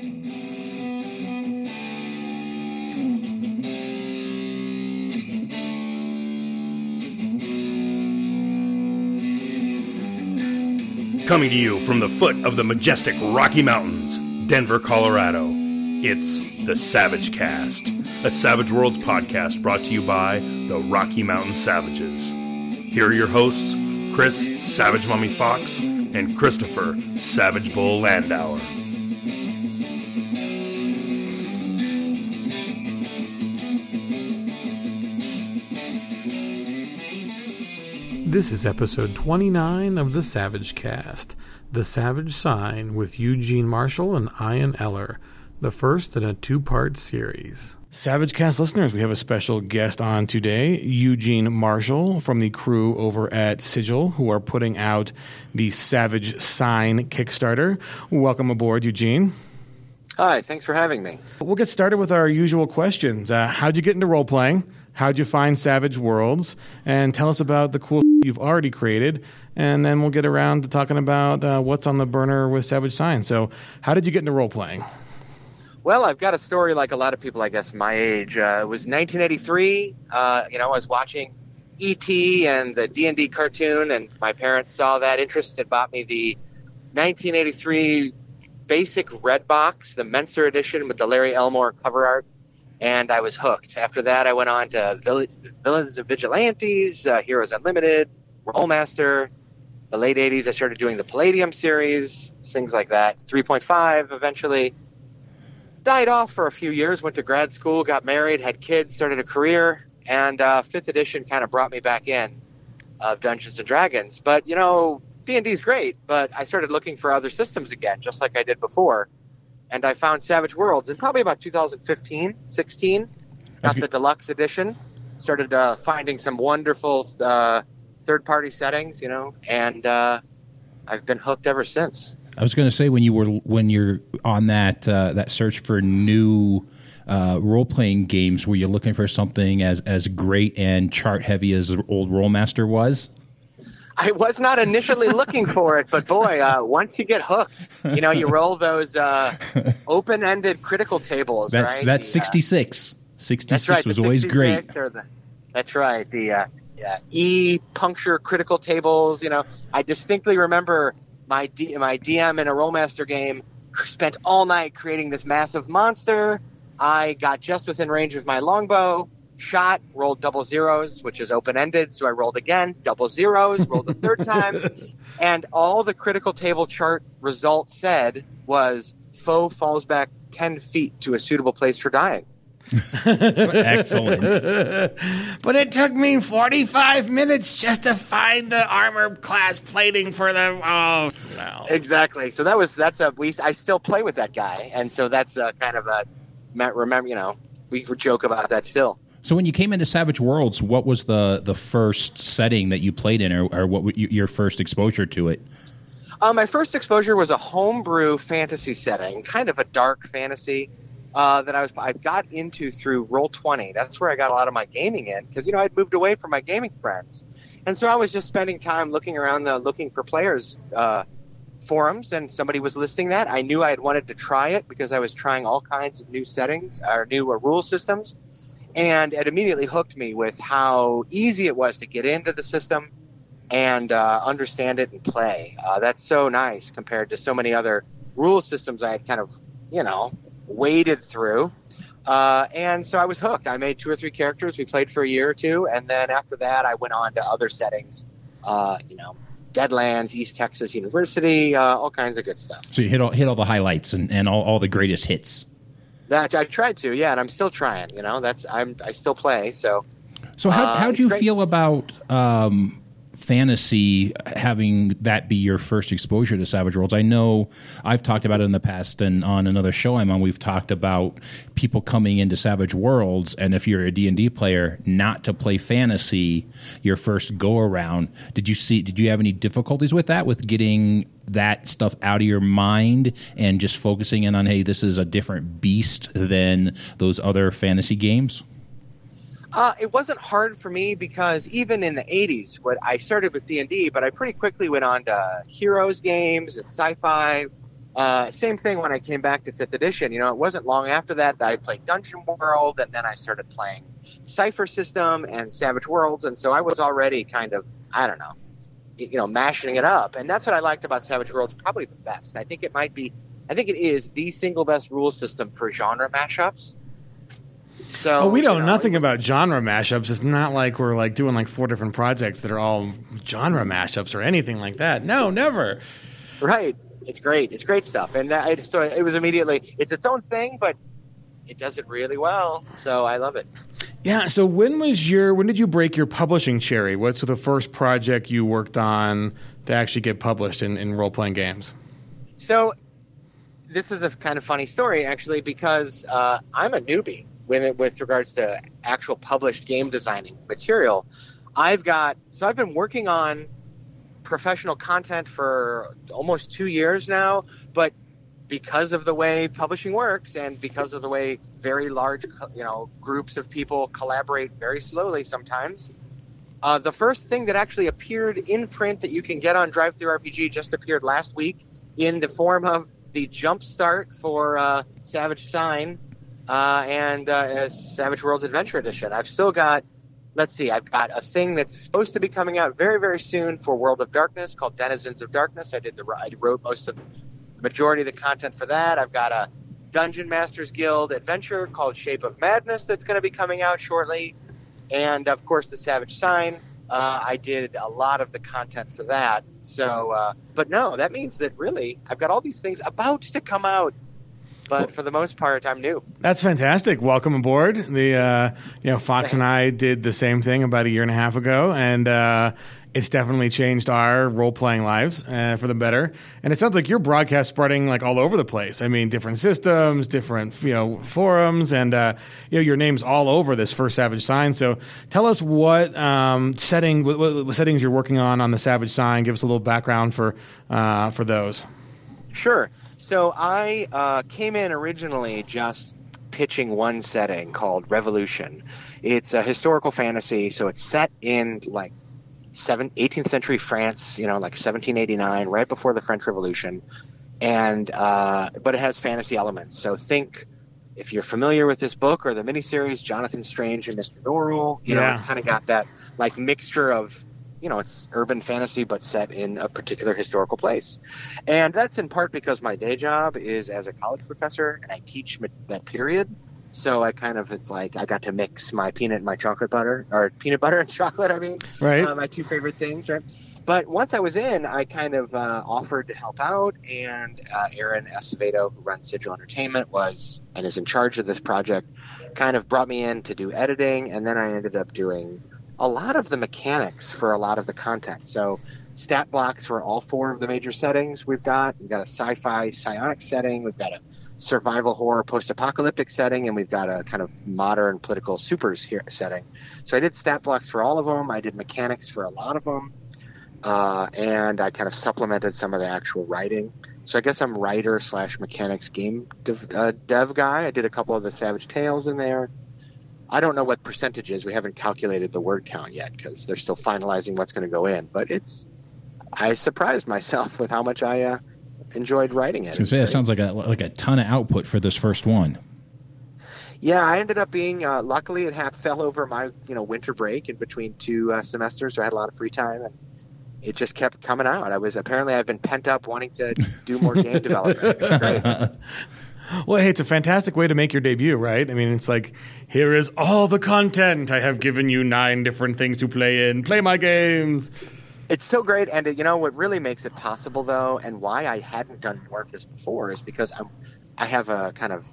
Coming to you from the foot of the majestic Rocky Mountains, Denver, Colorado, it's the Savage Cast, a Savage Worlds podcast brought to you by the Rocky Mountain Savages. Here are your hosts, Chris Savage Mummy Fox and Christopher Savage Bull Landauer. This is episode 29 of the Savage Cast, The Savage Sign with Eugene Marshall and Ian Eller, the first in a two part series. Savage Cast listeners, we have a special guest on today, Eugene Marshall from the crew over at Sigil, who are putting out the Savage Sign Kickstarter. Welcome aboard, Eugene. Hi, thanks for having me. We'll get started with our usual questions. Uh, how'd you get into role playing? How'd you find Savage Worlds? And tell us about the cool you've already created. And then we'll get around to talking about uh, what's on the burner with Savage Sign. So, how did you get into role playing? Well, I've got a story like a lot of people, I guess, my age. Uh, it was 1983. Uh, you know, I was watching E.T. and the D&D cartoon, and my parents saw that interest and bought me the 1983 basic red box, the Mentzer edition with the Larry Elmore cover art, and I was hooked. After that, I went on to Vill- Villains and Vigilantes, uh, Heroes Unlimited, Rolemaster. The late 80s, I started doing the Palladium series, things like that. 3.5 eventually died off for a few years. Went to grad school, got married, had kids, started a career, and uh, fifth edition kind of brought me back in of Dungeons and Dragons. But you know, D and D is great, but I started looking for other systems again, just like I did before, and I found Savage Worlds in probably about 2015, 16. Got the deluxe edition. Started uh, finding some wonderful uh, third-party settings, you know, and uh, I've been hooked ever since. I was going to say when you were when you're on that uh, that search for new uh, role playing games, were you looking for something as as great and chart heavy as old Rolemaster was? I was not initially looking for it, but boy, uh, once you get hooked, you know, you roll those uh, open ended critical tables. That's right? that's The, uh, sixty six. That's right. was always 66 great. the- that's right. The uh, yeah, E puncture critical tables. You know, I distinctly remember my D- my DM in a Rolemaster game spent all night creating this massive monster. I got just within range of my longbow, shot, rolled double zeros, which is open ended. So I rolled again, double zeros, rolled a third time, and all the critical table chart result said was foe falls back ten feet to a suitable place for dying. Excellent. but it took me 45 minutes just to find the armor class plating for the. Oh, no. Exactly. So that was that's a we. I still play with that guy, and so that's a kind of a remember. You know, we joke about that still. So when you came into Savage Worlds, what was the the first setting that you played in, or, or what was your first exposure to it? Uh, my first exposure was a homebrew fantasy setting, kind of a dark fantasy uh, that I was I got into through Roll Twenty. That's where I got a lot of my gaming in because you know I'd moved away from my gaming friends, and so I was just spending time looking around the looking for players uh, forums, and somebody was listing that. I knew I had wanted to try it because I was trying all kinds of new settings or new uh, rule systems, and it immediately hooked me with how easy it was to get into the system and uh, understand it and play. Uh, that's so nice compared to so many other rule systems I had kind of, you know, waded through. Uh, and so I was hooked. I made two or three characters. We played for a year or two, and then after that, I went on to other settings. Uh, you know, Deadlands, East Texas University, uh, all kinds of good stuff. So you hit all hit all the highlights and, and all, all the greatest hits. That I tried to, yeah, and I'm still trying. You know, that's I'm I still play. So So how Uh, how do you great. feel about um, fantasy having that be your first exposure to Savage Worlds? I know I've talked about it in the past, and on another show I'm on, we've talked about people coming into Savage Worlds, and if you're a D and D player, not to play fantasy your first go around. Did you see? Did you have any difficulties with that? With getting that stuff out of your mind and just focusing in on, hey, this is a different beast than those other fantasy games? Uh, it wasn't hard for me because even in the 80s, what I started with D&D, but I pretty quickly went on to Heroes games and sci-fi uh, same thing when I came back to fifth edition. You know, it wasn't long after that that I played Dungeon World, and then I started playing Cypher System and Savage Worlds, and so I was already kind of, I don't know, you know, mashing it up. And that's what I liked about Savage Worlds, probably the best. I think it might be, I think it is the single best rule system for genre mashups. So Oh, we know you know, nothing about genre mashups. It's not like we're like doing like four different projects that are all genre mashups or anything like that. No, never. Right. It's great. It's great stuff. And that, it, so it was immediately, it's its own thing, but it does it really well. So I love it. Yeah. So when was your when did you break your publishing cherry? What's the first project you worked on to actually get published in, in role playing games? So this is a kind of funny story, actually, because uh, I'm a newbie when it, with regards to actual published game designing material. I've got so I've been working on professional content for almost two years now, but because of the way publishing works and because of the way very large you know groups of people collaborate very slowly sometimes uh, the first thing that actually appeared in print that you can get on DriveThruRPG just appeared last week in the form of the jump start for uh, savage sign uh, and uh, savage worlds adventure edition. I've still got let's see i've got a thing that's supposed to be coming out very very soon for world of darkness called denizens of darkness. I did the i wrote most of the majority of the content for that. I've got a dungeon masters guild adventure called shape of madness that's going to be coming out shortly. And of course the savage sign. Uh, i did a lot of the content for that. So uh, but no that means that really i've got all these things about to come out but for the most part i'm new That's fantastic. Welcome aboard. The uh, you know Fox and I did the same thing about a year and a half ago, and uh, it's definitely changed our role playing lives uh, for the better. And it sounds like your broadcast spreading like all over the place. I mean, different systems, different you know forums, and uh, you know your name's all over this first Savage Sign. So tell us what um, setting what, what settings you're working on on the Savage Sign. Give us a little background for uh, for those. Sure. So I uh, came in originally just pitching one setting called Revolution. It's a historical fantasy, so it's set in like seven, 18th century France, you know, like 1789, right before the French Revolution, and uh, but it has fantasy elements. So think if you're familiar with this book or the miniseries, Jonathan Strange and Mr. Norrell, you know, it's kind of got that like mixture of you know, it's urban fantasy but set in a particular historical place. And that's in part because my day job is as a college professor and I teach that period. So I kind of, it's like I got to mix my peanut and my chocolate butter, or peanut butter and chocolate, I mean, Right. uh, my two favorite things, right? But once I was in, I kind of uh, offered to help out, and uh, Aaron Acevedo, who runs Sigil Entertainment, was and is in charge of this project, kind of brought me in to do editing, and then I ended up doing a lot of the mechanics for a lot of the content. So stat blocks for all four of the major settings we've got. We've got a sci-fi psionic setting. We've got a survival horror post-apocalyptic setting, and we've got a kind of modern political supers here setting. So I did stat blocks for all of them. I did mechanics for a lot of them, uh, and I kind of supplemented some of the actual writing. So I guess I'm writer slash mechanics game dev, uh, dev guy. I did a couple of the Savage Tales in there. I don't know what percentage is. We haven't calculated the word count yet because they're still finalizing what's going to go in. But it's I surprised myself with how much I uh, enjoyed writing it. I was say, it sounds like a like a ton of output for this first one. Yeah, I ended up being uh, luckily it half fell over my you know winter break in between two uh, semesters, so I had a lot of free time and it just kept coming out. I was apparently I've been pent up wanting to do more game development. Well, hey, it's a fantastic way to make your debut, right? I mean, it's like, here is all the content. I have given you nine different things to play in. Play my games. It's so great, and you know what really makes it possible, though, and why I hadn't done more of this before is because I'm, I have a kind of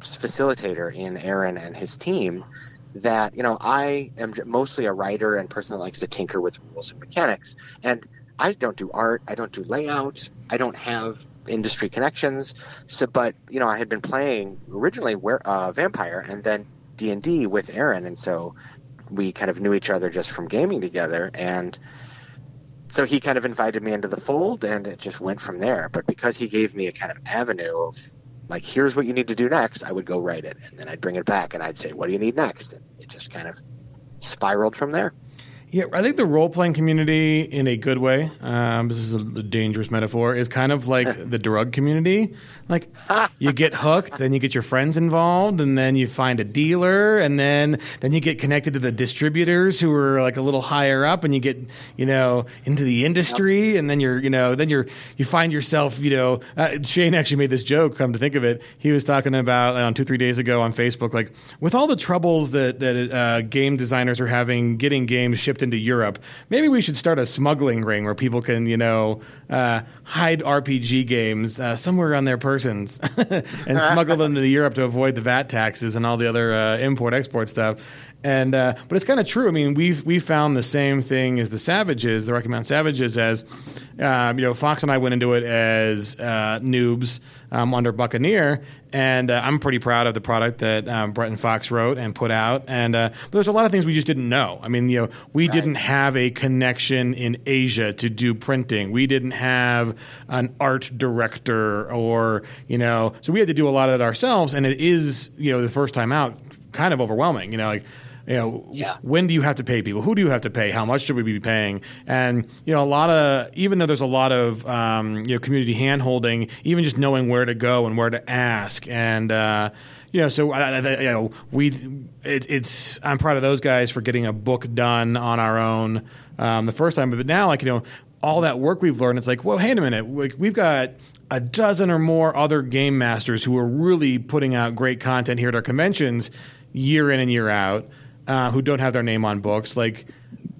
facilitator in Aaron and his team that you know I am mostly a writer and person that likes to tinker with rules and mechanics, and I don't do art, I don't do layout, I don't have industry connections. So, but you know, I had been playing originally where uh, Vampire and then D and D with Aaron, and so we kind of knew each other just from gaming together, and so he kind of invited me into the fold, and it just went from there. But because he gave me a kind of avenue of like, here's what you need to do next, I would go write it, and then I'd bring it back, and I'd say, what do you need next? And it just kind of spiraled from there. Yeah, I think the role playing community, in a good way, um, this is a, dangerous metaphor, is kind of like the drug community. Like, you get hooked, then you get your friends involved, and then you find a dealer, and then then you get connected to the distributors who are like a little higher up, and you get you know into the industry, and then you're you know then you're you find yourself you know uh, Shane actually made this joke. Come to think of it, he was talking about on two three days ago on Facebook, like with all the troubles that that uh, game designers are having getting games shipped into Europe, maybe we should start a smuggling ring where people can, you know, uh, hide RPG games uh, somewhere on their persons and smuggle them to Europe to avoid the VAT taxes and all the other uh, import export stuff. And uh, but it's kind of true. I mean, we've we found the same thing as the Savages, the Rocky Mountain Savages, as um, you know, Fox and I went into it as uh, noobs um, under Buccaneer, and uh, I'm pretty proud of the product that um, Brett and Fox wrote and put out. And uh, but there's a lot of things we just didn't know. I mean, you know, we Right. didn't have a connection in Asia to do printing. We didn't have an art director, or you know, so we had to do a lot of it ourselves. And it is, you know, the first time out, kind of overwhelming. You know, like you know, Yeah. when do you have to pay people? Who do you have to pay? How much should we be paying? And you know, a lot of even though there's a lot of um, you know community handholding, even just knowing where to go and where to ask, and uh, you know, so uh, uh, you know, we it, it's I'm proud of those guys for getting a book done on our own um, the first time, but now like you know, all that work we've learned, it's like, well, wait a minute, like, we've got a dozen or more other game masters who are really putting out great content here at our conventions year in and year out uh, who don't have their name on books like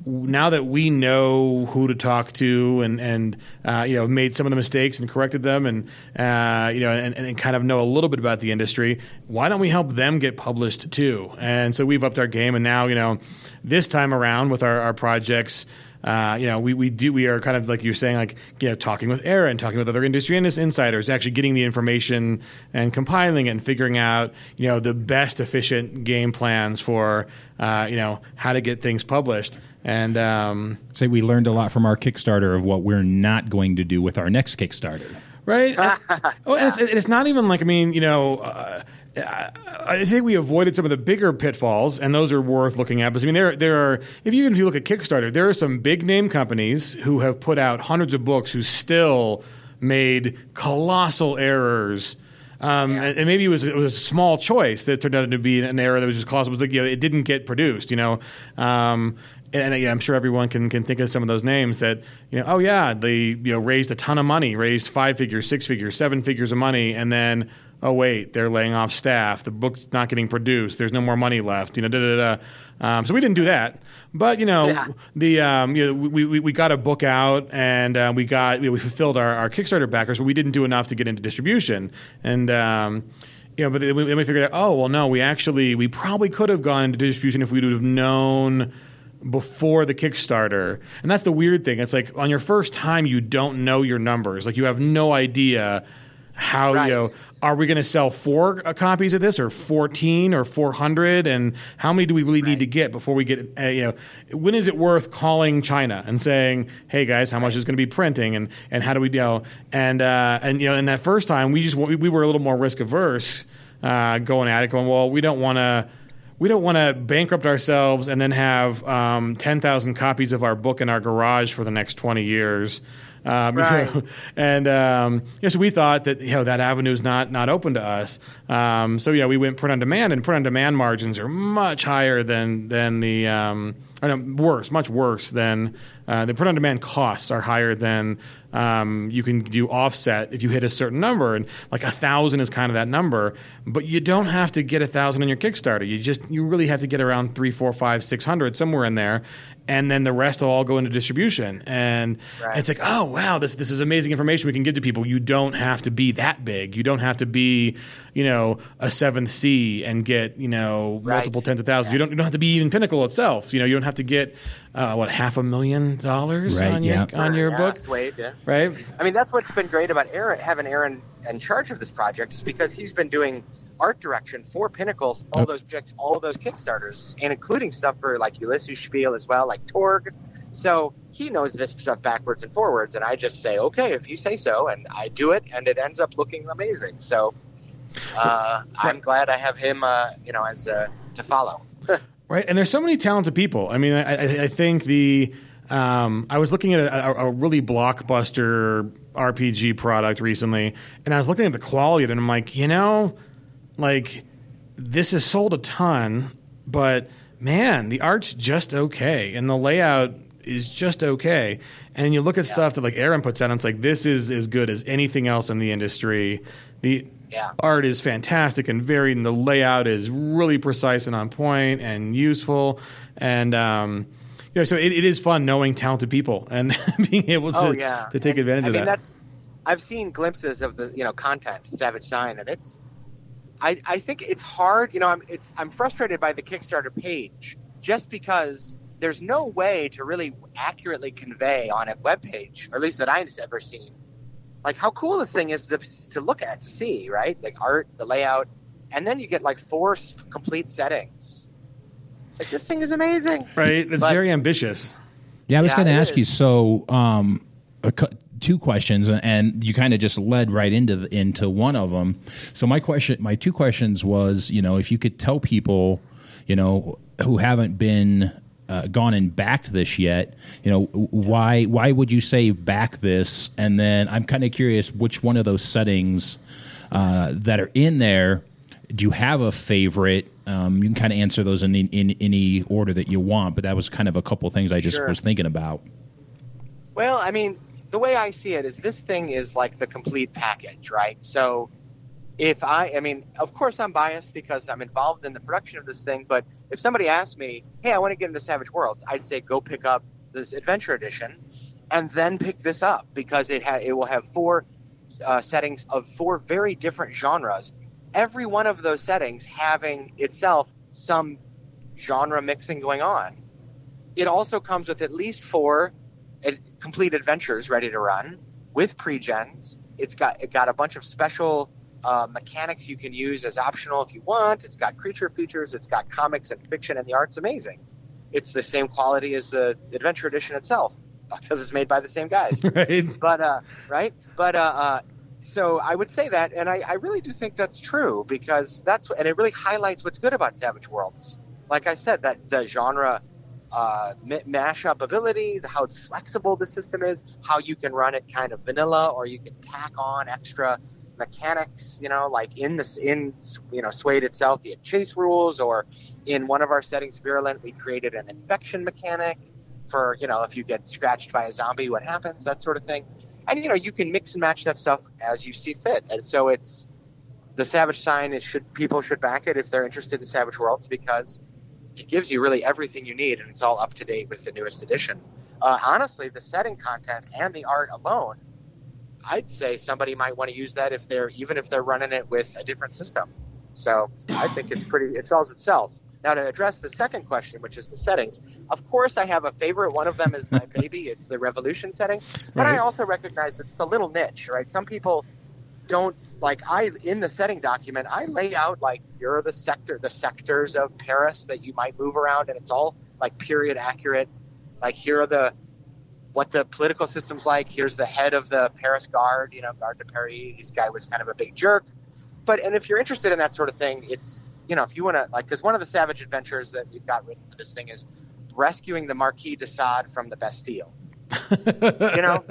now that we know who to talk to and and uh, you know made some of the mistakes and corrected them and uh, you know and, and kind of know a little bit about the industry why don't we help them get published too? And so we've upped our game and now you know this time around with our, our projects uh, you know, we, we do we are kind of like you're saying, like you know, talking with Aaron, talking with other industry ins- insiders, actually getting the information and compiling it and figuring out you know the best efficient game plans for uh, you know how to get things published. And um, Say we learned a lot from our Kickstarter of what we're not going to do with our next Kickstarter. right? oh, and it's, it's not even like I mean, you know. Uh, I think we avoided some of the bigger pitfalls, and those are worth looking at. Because I mean, there there are if you if you look at Kickstarter, there are some big name companies who have put out hundreds of books who still made colossal errors. Um, and, and maybe it was it was a small choice that turned out to be an error that was just colossal. It was like you know, it didn't get produced. You know. Um, and yeah, I'm sure everyone can, can think of some of those names that you know. Oh yeah, they you know raised a ton of money, raised five figures, six figures, seven figures of money, and then oh wait, they're laying off staff. The book's not getting produced. There's no more money left. You know, da da da. Um, so we didn't do that, but you know, Yeah. the um, you know, we, we, we got a book out and uh, we got know, we fulfilled our, our Kickstarter backers, but we didn't do enough to get into distribution. And um, you know, but then we, then we figured out, oh well, no, we actually we probably could have gone into distribution if we would have known before the Kickstarter. And that's the weird thing. It's like on your first time, you don't know your numbers. Like you have no idea how Right. you know. Are we going to sell four uh, copies of this, or fourteen, or four hundred? And how many do we really need to get before we get? Uh, you know, when is it worth calling China and saying, "Hey guys, how much is going to be printing?" And and how do we you know? And uh, and you know, in that first time, we just we, we were a little more risk averse uh, going at it, going, "Well, we don't want to." we don't want to bankrupt ourselves and then have um, 10,000 copies of our book in our garage for the next 20 years. Um, you Right. know, and um, you know, so we thought that you know that avenue is not not open to us. Um, so you know, we went print on demand, and print on demand margins are much higher than than the um, no, worse, much worse than uh, the print on demand costs are higher than um, you can do offset if you hit a certain number, and like a thousand is kind of that number. But you don't have to get a thousand in your Kickstarter. You just you really have to get around three, four, five, six hundred somewhere in there, and then the rest will all go into distribution. And Right. it's like, oh wow, this this is amazing information we can give to people. You don't have to be that big. You don't have to be, you know, a seventh Sea and get you know Right. multiple tens of thousands. You don't you don't have to be even Pinnacle itself. You know, you don't have to get uh, what half a million dollars Right, on your on your yeah, book, Swade, yeah. right? I mean, that's what's been great about Aaron having Aaron in charge of this project is because he's been doing art direction for Pinnacles, all those projects, all of those Kickstarters, and including stuff for like Ulisses Spiel as well, like Torg. So he knows this stuff backwards and forwards, and I just say, okay, if you say so, and I do it, and it ends up looking amazing. So uh, I'm glad I have him, uh, you know, as uh, to follow. Right, and there's so many talented people. I mean, I, I, I think the um, I was looking at a, a, really blockbuster RPG product recently, and I was looking at the quality of it, and I'm like, you know, like this has sold a ton, but man, the art's just okay, and the layout is just okay. And you look at yeah. stuff that like Aaron puts out, and it's like this is as good as anything else in the industry. The yeah. art is fantastic and varied, and the layout is really precise and on point and useful. And um, you know, so it, it is fun knowing talented people and being able to oh, yeah. to take and, advantage I of mean, that. That's, I've seen glimpses of the you know content Savage Sign, and it's I, I think it's hard. You know, I'm it's I'm frustrated by the Kickstarter page just because there's no way to really accurately convey on a web page, or at least that I've ever seen, like how cool this thing is to, to look at, to see, right? Like art, the layout, and then you get like four complete settings. Like this thing is amazing, right? It's but, very ambitious. Yeah, I was yeah, going to ask is. you. So, um, two questions, and you kind of just led right into the, into one of them. So my question, my two questions was, you know, if you could tell people, you know, who haven't been uh, gone and backed this yet, you know, why why would you say back this? And then I'm kind of curious which one of those settings uh, that are in there. Do you have a favorite? Um, you can kind of answer those in, in, in any order that you want, but that was kind of a couple things I just sure. was thinking about. Well, I mean, the way I see it is this thing is like the complete package, right? So if I, I mean, of course I'm biased because I'm involved in the production of this thing, but if somebody asked me, hey, I want to get into Savage Worlds, I'd say go pick up this Adventure Edition and then pick this up because it, ha- it will have four uh, settings of four very different genres. Every one of those settings having itself some genre mixing going on. It also comes with at least four complete adventures ready to run with pre-gens. It's got it got a bunch of special uh, mechanics you can use as optional if you want. It's got creature features. It's got comics and fiction, and the art's amazing. It's the same quality as the Adventure Edition itself because it's made by the same guys. right. But uh, right. But uh, uh, so I would say that, and I, I really do think that's true because that's and it really highlights what's good about Savage Worlds. Like I said, that the genre uh, mashup ability, how flexible the system is, how you can run it kind of vanilla, or you can tack on extra mechanics. You know, like in this in you know SWADE itself, you chase rules, or in one of our settings, Virulent, we created an infection mechanic for you know if you get scratched by a zombie, what happens, that sort of thing. And you know you can mix and match that stuff as you see fit, and so it's the Savage sign is should people should back it if they're interested in Savage Worlds because it gives you really everything you need, and it's all up to date with the newest edition. Uh, honestly, the setting content and the art alone, I'd say somebody might want to use that if they're even if they're running it with a different system. So I think it's pretty. It sells itself. Now to address the second question, which is the settings. Of course, I have a favorite. One of them is my baby. It's the Revolution setting, but right. I also recognize that it's a little niche, right? Some people don't like I in the setting document I lay out like here are the sector the sectors of Paris that you might move around and it's all like period accurate. Like here are the what the political system's like. Here's the head of the Paris Guard, you know, Garde de Paris. This guy was kind of a big jerk. But and if you're interested in that sort of thing, it's you know if you want to like because one of the savage adventures that we've got written for this thing is rescuing the Marquis de Sade from the Bastille. you know,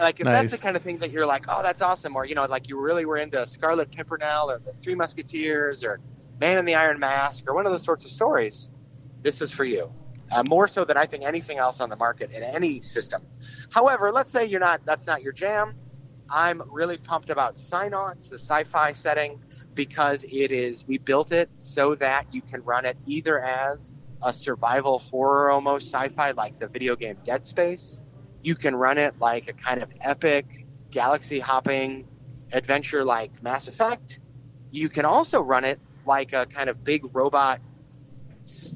like if nice. that's the kind of thing that you're like, oh, that's awesome, or you know, like you really were into Scarlet Pimpernel or the Three Musketeers or Man in the Iron Mask or one of those sorts of stories, this is for you. Uh, more so than I think anything else on the market in any system. However, let's say you're not that's not your jam. I'm really pumped about Psynauts, the sci-fi setting, because it is we built it so that you can run it either as a survival horror almost sci-fi like the video game Dead Space, you can run it like a kind of epic galaxy hopping adventure like Mass Effect. You can also run it like a kind of big robot,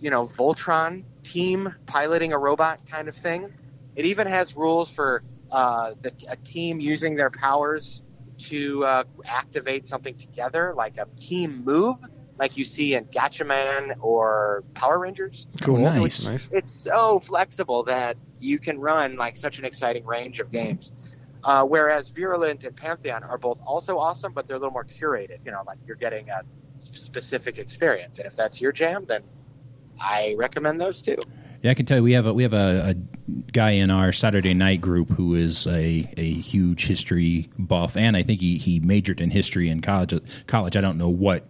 you know, Voltron team piloting a robot kind of thing. It even has rules for uh, the, a team using their powers to uh, activate something together, like a team move, like you see in Gatchaman or Power Rangers. Cool, nice. So it's, nice. It's so flexible that you can run like such an exciting range of games. Uh, whereas Virulent and Pantheon are both also awesome, but they're a little more curated. You know, like you're getting a specific experience, and if that's your jam, then I recommend those too. Yeah, I can tell you we have a we have a, a guy in our Saturday night group who is a, a huge history buff, and I think he, he majored in history in college. College, I don't know what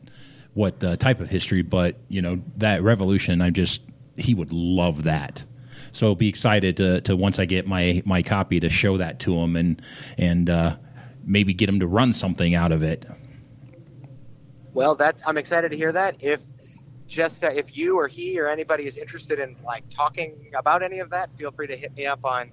what uh, type of history, but you know that revolution. I just he would love that. So be excited to, to once I get my my copy to show that to him and and uh, maybe get him to run something out of it. Well, that's I'm excited to hear that. If just uh, if you or he or anybody is interested in like talking about any of that, feel free to hit me up on,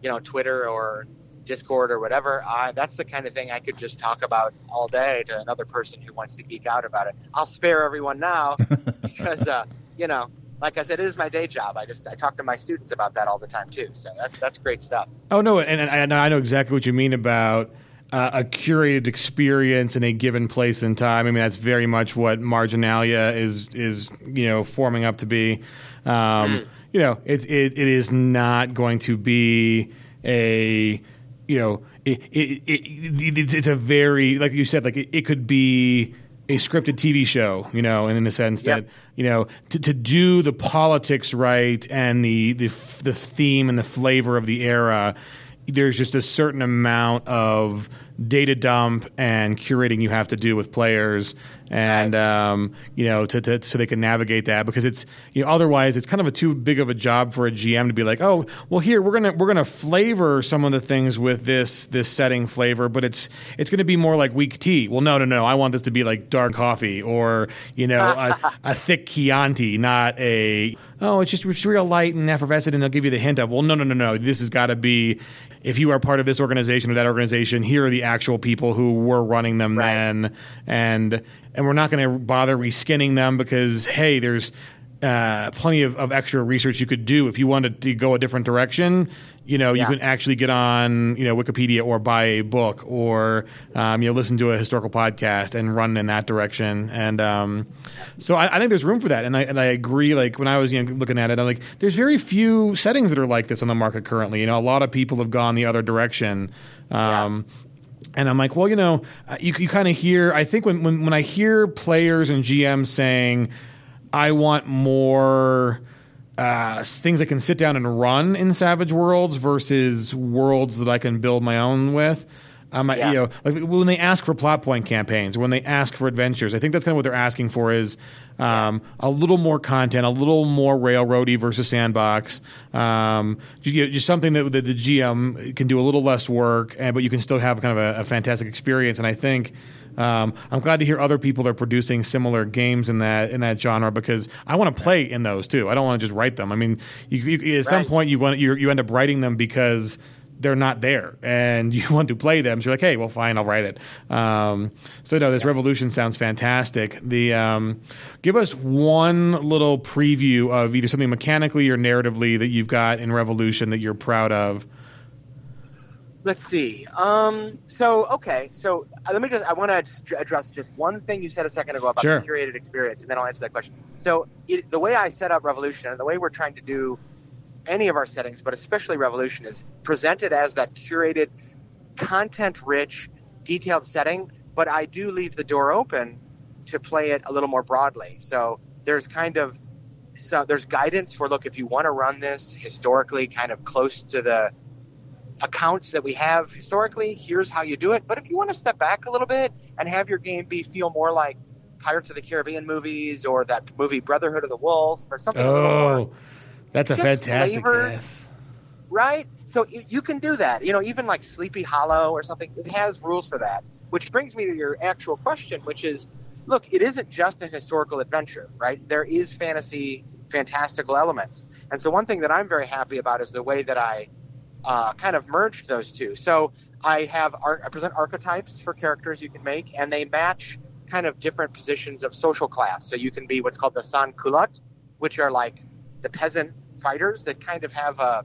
you know, Twitter or Discord or whatever. Uh, that's the kind of thing I could just talk about all day to another person who wants to geek out about it. I'll spare everyone now because, uh, you know, like I said, it is my day job. I just I talk to my students about that all the time too. So that's that's great stuff. Oh no, and, and I know exactly what you mean about uh, a curated experience in a given place and time. I mean, that's very much what Marginalia is is you know forming up to be. Um, mm. You know, it, it it is not going to be a you know it, it, it it's, it's, a very like you said like it, it, could be a scripted TV show, you know, and in the sense yep. that you know to, to do the politics right and the the the theme and the flavor of the era there's just a certain amount of data dump and curating you have to do with players and um, you know to, to, so they can navigate that because it's you know otherwise it's kind of a too big of a job for a GM to be like oh well here we're gonna we're gonna flavor some of the things with this this setting flavor but it's it's gonna be more like weak tea. Well no no no I want this to be like dark coffee or you know a, a thick Chianti not a oh it's just it's real light and effervescent and they'll give you the hint of well no no no no this has got to be if you are part of this organization or that organization, here are the actual people who were running them right. then, and and we're not going to bother reskinning them because hey, there's uh, plenty of, of, extra research you could do if you wanted to go a different direction. You know, yeah. you can actually get on you know Wikipedia or buy a book or um, you know listen to a historical podcast and run in that direction. And um, so I, I, think there's room for that. And I and I agree. Like when I was you know, looking at it, I'm like, there's very few settings that are like this on the market currently. You know, a lot of people have gone the other direction. Um, yeah. And I'm like, well, you know, uh, you, you kind of hear. I think when, when when I hear players and GMs saying I want more uh, things I can sit down and run in Savage Worlds versus worlds that I can build my own with. Um, yeah. you know, like when they ask for plot point campaigns, when they ask for adventures, I think that's kind of what they're asking for is um, a little more content, a little more railroady versus sandbox, um, just, you know, just, something that, that, the GM can do a little less work, and, but you can still have kind of a, a fantastic experience. And I think um, I'm glad to hear other people are producing similar games in that in that genre because I want to play in those too. I don't want to just write them. I mean, you, you, at some point you want you, you end up writing them because they're not there and you want to play them. So you're like, hey, well, fine, I'll write it. Um, so no, this Revolution sounds fantastic. The um, give us one little preview of either something mechanically or narratively that you've got in Revolution that you're proud of let's see. Um, so okay, so uh, let me just I want to address just one thing you said a second ago about sure. the curated experience, and then I'll answer that question. So it, the way I set up Revolution and the way we're trying to do any of our settings, but especially Revolution, is presented as that curated, content-rich, detailed setting. But I do leave the door open to play it a little more broadly. So there's kind of so there's guidance for look if you want to run this historically, kind of close to the accounts that we have historically, here's how you do it. But if you want to step back a little bit and have your game be feel more like Pirates of the Caribbean movies or that movie Brotherhood of the Wolf or something. Oh, that's a fantastic flavor, guess. Right? So you can do that. You know, even like Sleepy Hollow or something, it has rules for that. Which brings me to your actual question, which is look, it isn't just a historical adventure, right? There is fantasy, fantastical elements. And so one thing that I'm very happy about is the way that I uh, kind of merged those two. So I have I present archetypes for characters you can make, and they match kind of different positions of social class. So you can be what's called the sans culotte, which are like the peasant fighters that kind of have a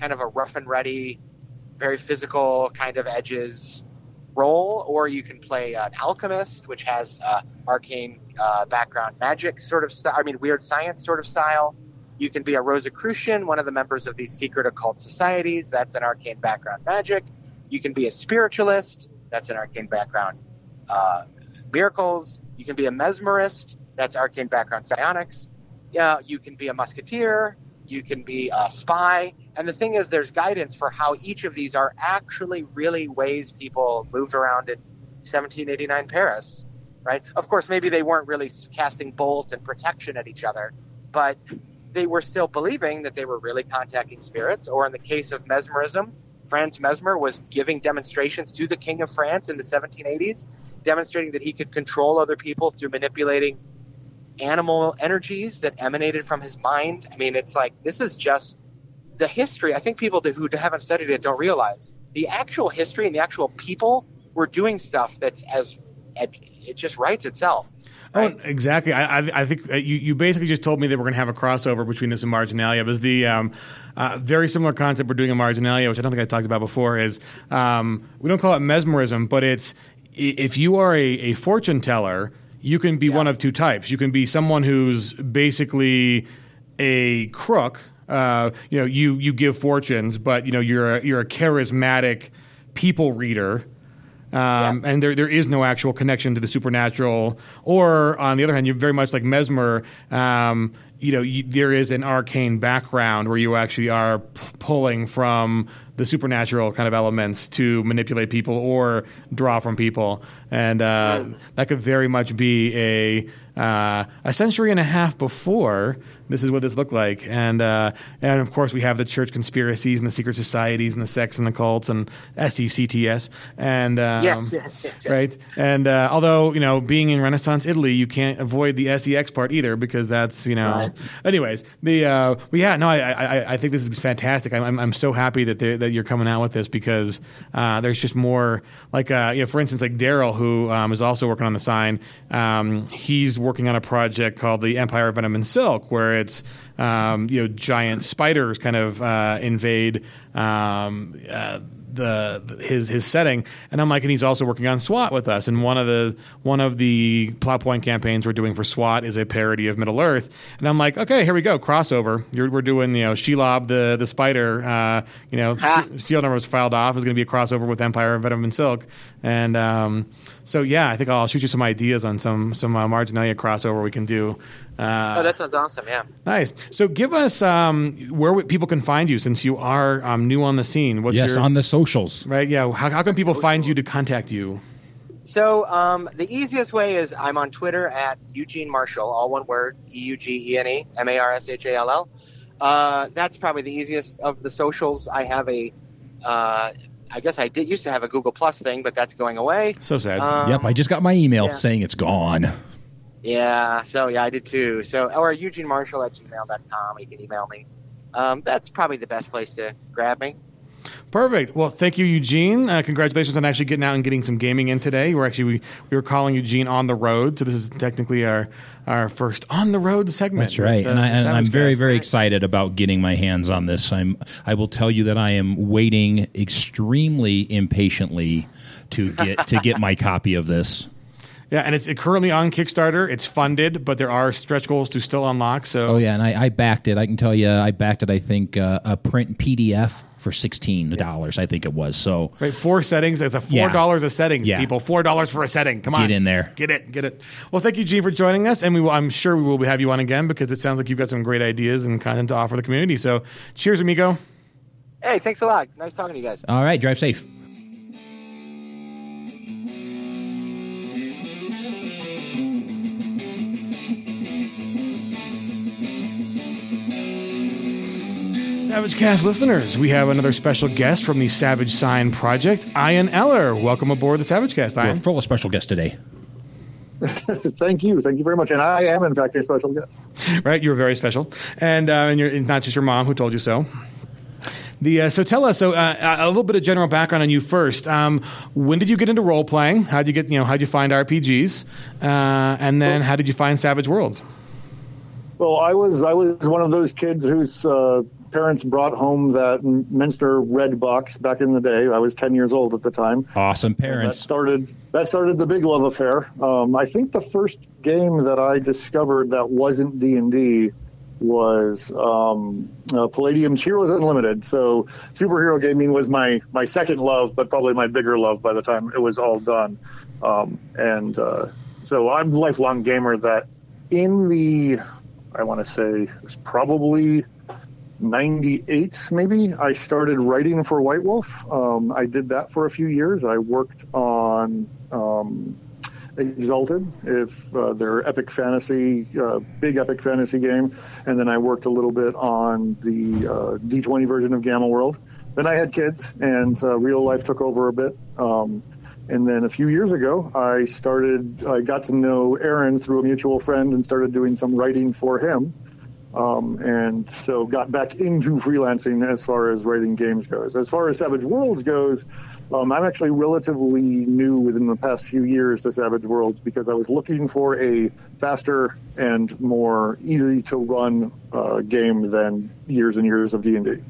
kind of a rough and ready, very physical kind of edges role, or you can play an alchemist, which has uh, arcane uh, background magic sort of style. I mean, weird science sort of style. You can be a Rosicrucian, one of the members of these secret occult societies. That's an arcane background magic. You can be a spiritualist. That's an arcane background uh, miracles. You can be a mesmerist. That's arcane background psionics. yeah, you can be a musketeer, you can be a spy. And the thing is, there's guidance for how each of these are actually really ways people moved around in 1789 Paris, right? Of course, maybe they weren't really casting bolt and protection at each other, but they were still believing that they were really contacting spirits. Or in the case of mesmerism, Franz Mesmer was giving demonstrations to the King of France in the 1780s, demonstrating that he could control other people through manipulating animal energies that emanated from his mind. I mean, it's like this is just the history. I think people who haven't studied it don't realize the actual history and the actual people were doing stuff that's as it just writes itself. Oh, right? Oh, exactly. I, I, I, think uh, you, you basically just told me that we're going to have a crossover between this and Marginalia. Because the um, uh, very similar concept we're doing in Marginalia, which I don't think I talked about before, is um, we don't call it mesmerism, but it's if you are a, a fortune teller – you can be yeah. one of two types. You can be someone who's basically a crook. Uh, you know, you you give fortunes, but you know you're a, you're a charismatic people reader. Um, yeah. And there, there is no actual connection to the supernatural. Or on the other hand, you're very much like Mesmer. Um, you know, you, there is an arcane background where you actually are p- pulling from the supernatural kind of elements to manipulate people or draw from people, and uh, that could very much be a uh, a century and a half before this is what this looked like. And uh, and of course we have the church conspiracies and the secret societies and the sects and the cults and SECTS and um, yes, yes, yes, right. And uh, although you know being in Renaissance Italy, you can't avoid the SEX part either because that's you know. Right. Anyways, the uh, but yeah, no, I, I I think this is fantastic. I'm I'm so happy that that you're coming out with this because uh, there's just more like uh, you know for instance like Daryl who um, is also working on the sign. Um, he's working on a project called the Empire of Venom and Silk where it's um, you know giant spiders kind of uh, invade um, uh, the his his setting, and I'm like, and he's also working on SWAT with us. And one of the one of the plot point campaigns we're doing for SWAT is a parody of Middle Earth. And I'm like, okay, here we go, crossover. You're, we're doing you know Shelob the the spider. Uh, you know, ah. seal number was filed off is going to be a crossover with Empire of Venom and Silk. And um, so yeah, I think I'll shoot you some ideas on some some uh, Marginalia crossover we can do. Uh, oh, that sounds awesome! Yeah. Nice. So, give us um, where people can find you since you are um, new on the scene. What's yes, your, on the socials. Right. Yeah. How, how can people find you to contact you? So um, the easiest way is I'm on Twitter at Eugene Marshall, all one word, E U G E N E M A R S H A L L. Uh, that's probably the easiest of the socials. I have a, uh, I guess I did used to have a Google Plus thing, but that's going away. So sad. Um, yep, I just got my email yeah. saying it's gone. Yeah, so yeah, I did too. So, or Eugene Marshall at gmail.com. You can email me. Um, that's probably the best place to grab me. Perfect. Well, thank you, Eugene. Uh, congratulations on actually getting out and getting some gaming in today. We're actually we, we were calling Eugene on the road, so this is technically our our first on the road segment. That's right, and, I, am very very excited about getting my hands on this. I'm I will tell you that I am waiting extremely impatiently to get to get my copy of this. Yeah, and it's currently on Kickstarter. It's funded, but there are stretch goals to still unlock. So, oh yeah, and I, I backed it. I can tell you, I backed it. I think uh, a print PDF for sixteen dollars. I think it was. So, right, four settings. It's a four dollars yeah. a settings. Yeah. people, four dollars for a setting. Come on, get in there, get it, get it. Well, thank you, Gene, for joining us, and we will, I'm sure we will have you on again because it sounds like you've got some great ideas and content to offer the community. So, cheers, amigo. Hey, thanks a lot. Nice talking to you guys. All right, drive safe. Savage Cast listeners, we have another special guest from the Savage Sign Project, Ian Eller. Welcome aboard the Savage Cast, Ian. We're full of special guests today. Thank you, thank you very much, and I am in fact a special guest. Right, you're very special, and uh, and you're not just your mom who told you so. The, uh, so tell us so uh, a little bit of general background on you first. Um, when did you get into role playing? How did you get you know how did you find RPGs, uh, and then how did you find Savage Worlds? Well, I was I was one of those kids whose uh, parents brought home that Mentzer red box back in the day. I was 10 years old at the time. Awesome parents. that started that started the big love affair. Um, I think the first game that I discovered that wasn't D&D was um, uh, Palladium's Heroes Unlimited. So superhero gaming was my my second love, but probably my bigger love by the time it was all done. Um, and uh, so I'm a lifelong gamer that in the I want to say it was probably 98 maybe i started writing for white wolf. Um, i did that for a few years. I worked on um, exalted if uh, their epic fantasy uh, big epic fantasy game. And then i worked a little bit on the uh, d20 version of gamma world. Then i had kids and uh, real life took over a bit. Um, and then a few years ago i started i got to know aaron through a mutual friend and started doing some writing for him um, and so got back into freelancing as far as writing games goes. As far as Savage Worlds goes, um, I'm actually relatively new within the past few years to Savage Worlds because I was looking for a faster and more easy to run uh, game than years and years of D and D.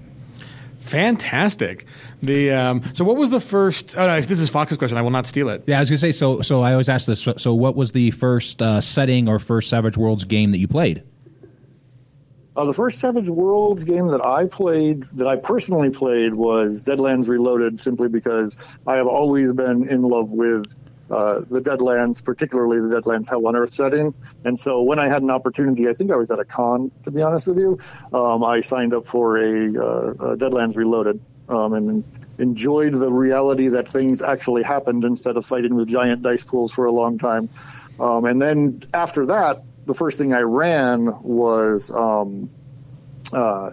Fantastic. The um, so what was the first? Oh no, this is Fox's question. I will not steal it. Yeah, I was gonna say. So, so I always ask this. So, so what was the first uh, setting or first Savage Worlds game that you played? Uh, the first Savage Worlds game that I played, that I personally played, was Deadlands Reloaded, simply because I have always been in love with uh, the Deadlands, particularly the Deadlands Hell on Earth setting. And so when I had an opportunity, I think I was at a con, to be honest with you, um, I signed up for a, uh, a Deadlands Reloaded um, and enjoyed the reality that things actually happened instead of fighting with giant dice pools for a long time. Um, and then after that, the first thing I ran was um, uh,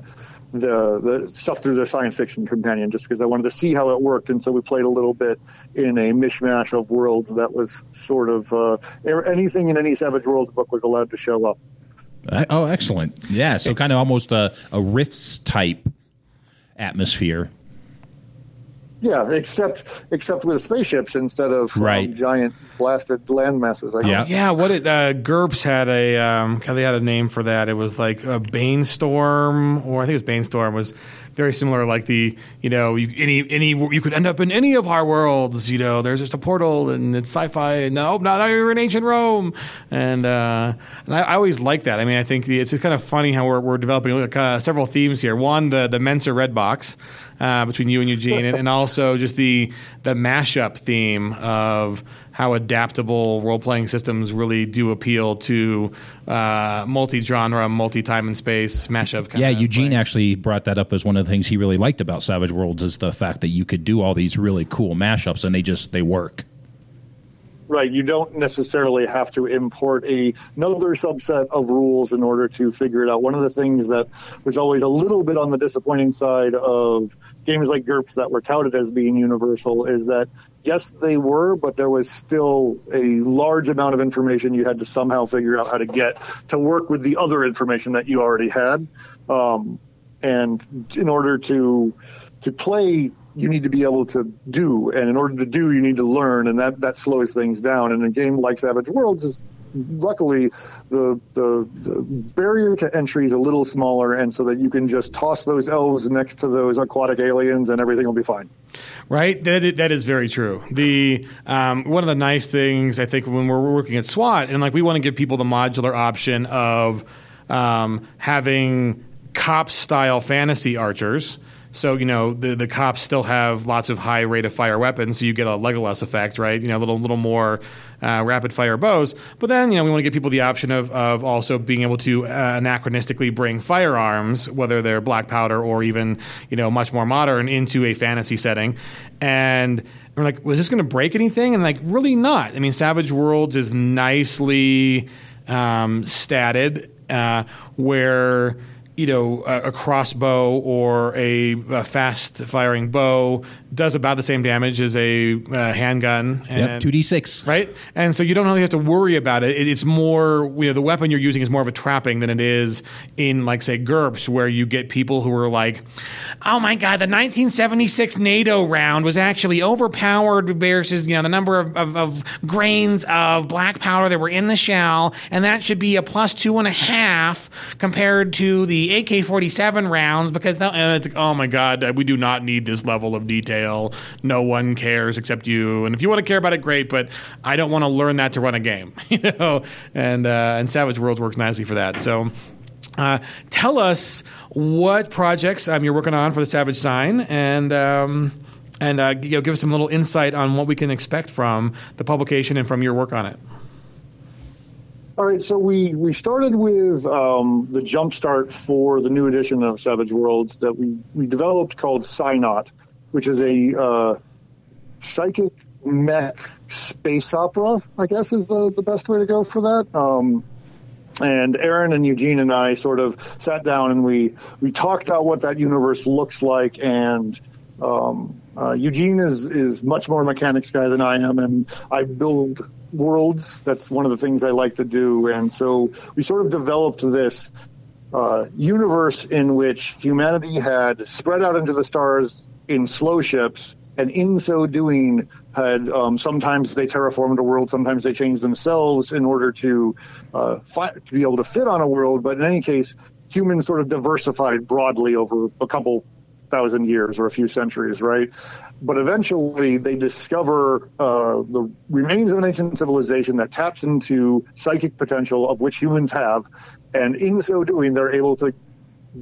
the the stuff through the science fiction companion, just because I wanted to see how it worked, and so we played a little bit in a mishmash of worlds that was sort of uh, anything in any Savage Worlds book was allowed to show up. Oh, excellent! Yeah, so kind of almost a, a Rifts type atmosphere. Yeah, except except with spaceships instead of um, right. um, giant blasted land masses. I yeah, yeah. What it uh, GURPS had a um, they had a name for that. It was like a Banestorm, or I think it was Banestorm. Was very similar. Like the you know you, any any you could end up in any of our worlds. You know, there's just a portal and it's sci-fi. And no, not you're in ancient Rome. And, uh, and I, I, always like that. I mean, I think it's just kind of funny how we're, we're developing like, uh, several themes here. One, the the Mentzer Red Box. Uh, between you and Eugene, and, and, also just the the mashup theme of how adaptable role playing systems really do appeal to uh, multi genre, multi time and space mashup. yeah, Eugene actually brought that up as one of the things he really liked about Savage Worlds is the fact that you could do all these really cool mashups and they just they work. Right. You don't necessarily have to import a, another subset of rules in order to figure it out. One of the things that was always a little bit on the disappointing side of games like GURPS that were touted as being universal is that yes, they were, but there was still a large amount of information you had to somehow figure out how to get to work with the other information that you already had. Um, and in order to to play, you need to be able to do, and in order to do, you need to learn, and that that slows things down. And a game like Savage Worlds is luckily the, the, the barrier to entry is a little smaller, and so that you can just toss those elves next to those aquatic aliens, and everything will be fine. Right, that that is very true. The um, one of the nice things I think when we're working at SWAT, and like we want to give people the modular option of um, having cop style fantasy archers so you know the the cops still have lots of high rate of fire weapons, so you get a Legolas effect, right? You know, a little little more uh, rapid fire bows. But then you know we want to give people the option of of also being able to uh, anachronistically bring firearms, whether they're black powder or even you know much more modern, into a fantasy setting, and. we're like, was this going to break anything? And like, really not. I mean, Savage Worlds is nicely um, statted, uh, where you know, a, a crossbow or a, a fast firing bow does about the same damage as a uh, handgun. And, yep, two d six. Right, and so you don't really have to worry about it. it. It's more, you know, the weapon you're using is more of a trapping than it is in, like, say, GURPS, where you get people who are like, "Oh my god, the 1976 NATO round was actually overpowered versus, you know, the number of, of, of grains of black powder that were in the shell, and that should be a plus two and a half compared to the AK 47 rounds because, the, and it's like, oh my God, we do not need this level of detail. No one cares except you. And if you want to care about it, great, but I don't want to learn that to run a game, you know? And, uh, and Savage Worlds works nicely for that. So, uh, tell us what projects um, you're working on for the Savage Sign and. Um, and uh, you know, give us some little insight on what we can expect from the publication and from your work on it. All right, so we, we started with um, the jumpstart for the new edition of Savage Worlds that we, we developed called Psynaut, which is a uh, psychic mech space opera, I guess is the, the best way to go for that. Um, and Aaron and Eugene and I sort of sat down and we, we talked out what that universe looks like. And um, uh, Eugene is, is much more mechanics guy than I am, and I build worlds. That's one of the things I like to do. And so we sort of developed this uh, universe in which humanity had spread out into the stars in slow ships, and in so doing, had um, sometimes they terraformed a world, sometimes they changed themselves in order to uh, fi- to be able to fit on a world. But in any case, humans sort of diversified broadly over a couple thousand years or a few centuries, right? But eventually, they discover uh, the remains of an ancient civilization that taps into psychic potential of which humans have, and in so doing, they're able to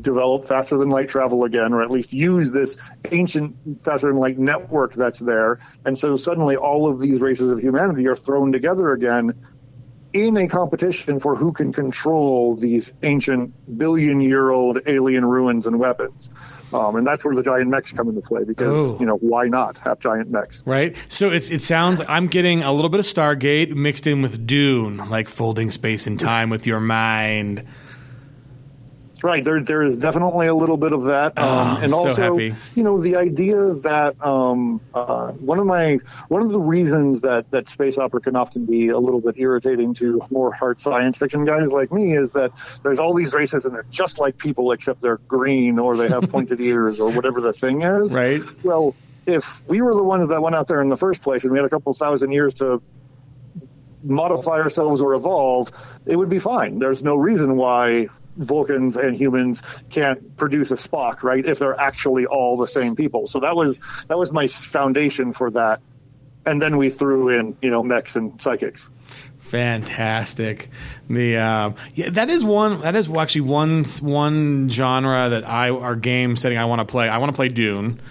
develop faster than light travel again, or at least use this ancient faster than light network that's there. And so suddenly, all of these races of humanity are thrown together again in a competition for who can control these ancient billion year old alien ruins and weapons. Um, and that's where the giant mechs come into play because Oh. you know why not have giant mechs? Right. So it's it sounds I'm getting a little bit of Stargate mixed in with Dune, like folding space and time with your mind. Right, there there is definitely a little bit of that, um, Oh, and so also happy. you know the idea that um, uh, one of my one of the reasons that that space opera can often be a little bit irritating to more hard science fiction guys like me is that there's all these races and they're just like people except they're green or they have pointed ears or whatever the thing is. Right. Well, if we were the ones that went out there in the first place and we had a couple thousand years to modify ourselves or evolve, it would be fine. There's no reason why Vulcans and humans can't produce a Spock, right? If they're actually all the same people. So that was that was my foundation for that. And then we threw in, you know, mechs and psychics. Fantastic. The um, yeah, that is one. That is actually one one genre that I our game setting I want to play. I want to play Dune,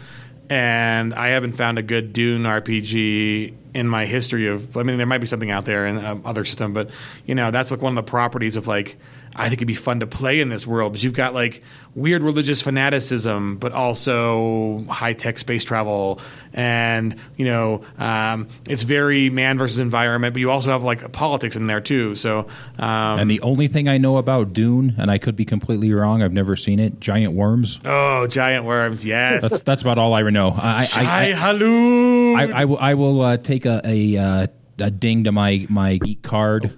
and I haven't found a good Dune RPG in my history of. I mean, there might be something out there in um, other system, but you know, that's like one of the properties of like. I think it'd be fun to play in this world because you've got like weird religious fanaticism, but also high tech space travel, and you know um, it's very man versus environment. But you also have like politics in there too. So um, And the only thing I know about Dune, and I could be completely wrong, I've never seen it. Giant worms. oh, giant worms, yes. That's that's about all I know. I I, Shai I, I, I will I will uh, take a a, uh, a ding to my my geek card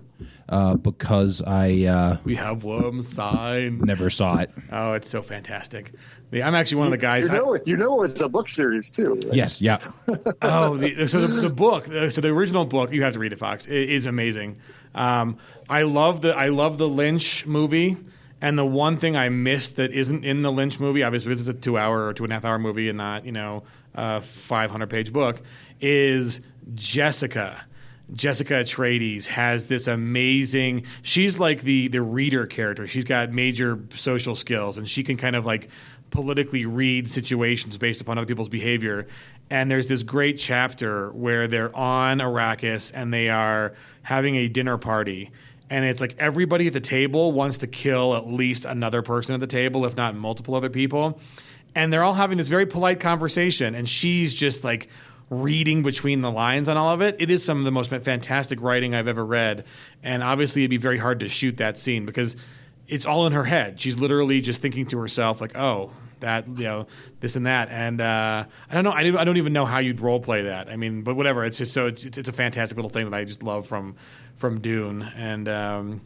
uh, because I uh, we have worm sign. never saw it. Oh, it's so fantastic. The- I'm actually one of the guys. You know, you know, it's a book series too. right? Yes, yeah. Oh, the, so the, the book, so the original book, you have to read it, Fox. It is amazing. Um, I love the I love the Lynch movie, and the one thing I missed that isn't in the Lynch movie, obviously because it's a two hour or two and a half hour movie and not you know a 500 page book, is Jessica. Jessica Atreides has this amazing. She's like the the reader character. She's got major social skills, and she can kind of like politically read situations based upon other people's behavior. And there's this great chapter where they're on Arrakis and they are having a dinner party. And it's like everybody at the table wants to kill at least another person at the table, if not multiple other people. And they're all having this very polite conversation. And she's just like reading between the lines on all of it. It is some of the most fantastic writing I've ever read. And obviously, it'd be very hard to shoot that scene because it's all in her head. She's literally just thinking to herself, like, oh, that, you know, this and that. And uh, I don't know. I don't, I don't even know how you'd role play that. I mean, but whatever. It's just so, it's, it's a fantastic little thing that I just love from, from Dune. And, um,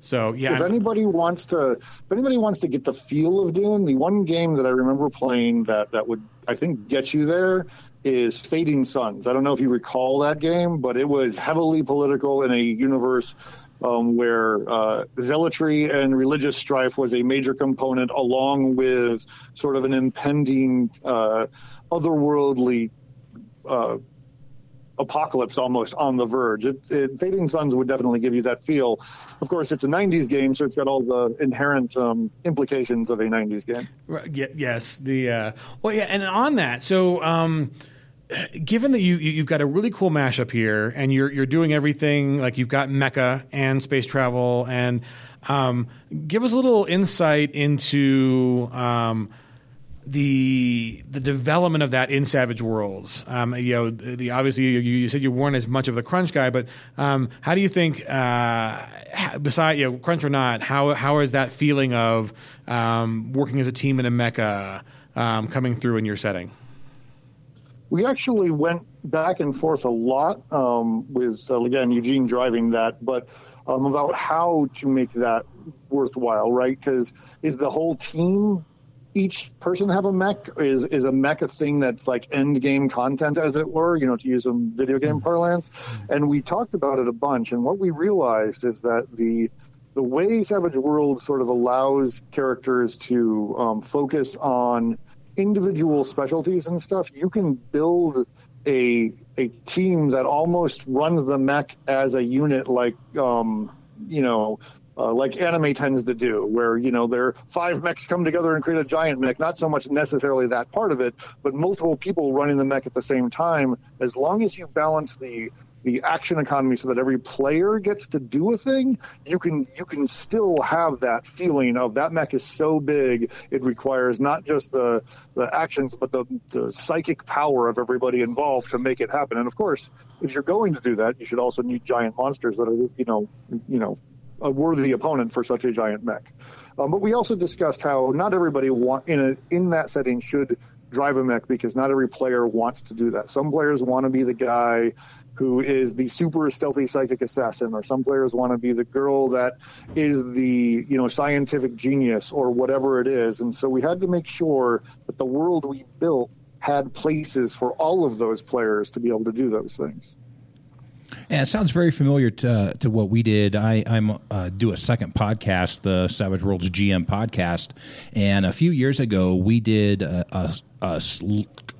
so yeah, If I'm- anybody wants to, if anybody wants to get the feel of Dune, the one game that I remember playing that that would I think get you there is Fading Suns. I don't know if you recall that game, but it was heavily political in a universe um, where uh, zealotry and religious strife was a major component, along with sort of an impending uh, otherworldly uh, apocalypse almost on the verge. It, it, Fading Suns would definitely give you that feel. Of course, it's a 90s game, so it's got all the inherent um, implications of a 90s game. Right, ye- yes, the uh, well, yeah, and on that, so um, given that you you- you've got a really cool mashup here, and you're you're doing everything like you've got mecha and space travel, and um, give us a little insight into. Um, the the development of that in Savage Worlds. Um, you know, the, the- obviously you, you said you weren't as much of the crunch guy, but um, how do you think, uh, beside you know, crunch or not, how how is that feeling of um, working as a team in a mecha um, coming through in your setting? We actually went back and forth a lot um, with uh, again Eugene driving that, but um, about how to make that worthwhile, right? Because is the whole team each person have a mech? Is is a mech a thing that's like end game content, as it were? You know, to use some video game parlance. And we talked about it a bunch, and what we realized is that the the way Savage World sort of allows characters to um, focus on individual specialties and stuff, you can build a a team that almost runs the mech as a unit, like um, you know. Uh, like anime tends to do, where you know there five mechs come together and create a giant mech. Not so much necessarily that part of it, but multiple people running the mech at the same time. As long as you balance the the action economy so that every player gets to do a thing, you can you can still have that feeling of that mech is so big it requires not just the the actions but the, the psychic power of everybody involved to make it happen. And of course, if you're going to do that, you should also need giant monsters that are you know you know a worthy opponent for such a giant mech. Um, but we also discussed how not everybody want in a in that setting should drive a mech because not every player wants to do that. Some players want to be the guy who is the super stealthy psychic assassin, or some players want to be the girl that is the you know scientific genius or whatever it is. And so we had to make sure that the world we built had places for all of those players to be able to do those things. Yeah, it sounds very familiar to, to what we did. I I'm uh, do a second podcast, the Savage Worlds GM podcast, and a few years ago we did a, a, a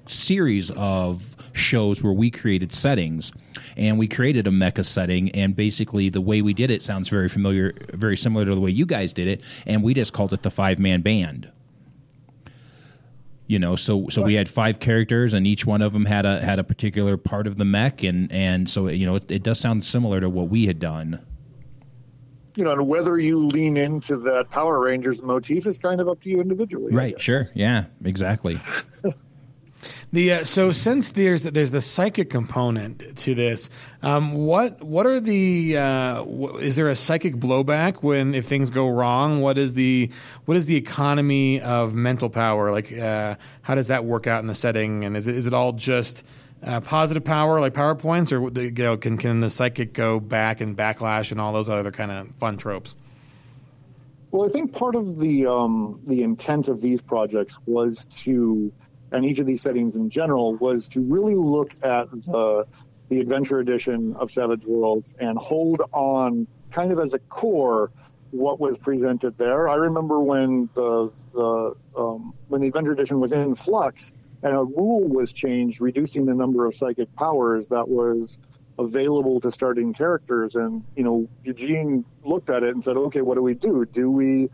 series of shows where we created settings, and we created a mecha setting. And basically, the way we did it sounds very familiar, very similar to the way you guys did it, and we just called it the five man band you know so so we had five characters and each one of them had a had a particular part of the mech and and so you know it, it does sound similar to what we had done You know, and whether you lean into that Power Rangers motif is kind of up to you individually. Right sure yeah exactly The uh, so since there's there's the psychic component to this, um, what what are the uh, is there a psychic blowback when if things go wrong? What is the what is the economy of mental power like? Uh, how does that work out in the setting? And is it, is it all just uh, positive power like power points, or you know, can can the psychic go back and backlash and all those other kind of fun tropes? Well, I think part of the um, the intent of these projects was to, and each of these settings in general, was to really look at the the adventure edition of Savage Worlds and hold on, kind of as a core, what was presented there. I remember when the the um, when the adventure edition was in flux and a rule was changed, reducing the number of psychic powers that was available to starting characters and you know Eugene looked at it and said okay what do we do do we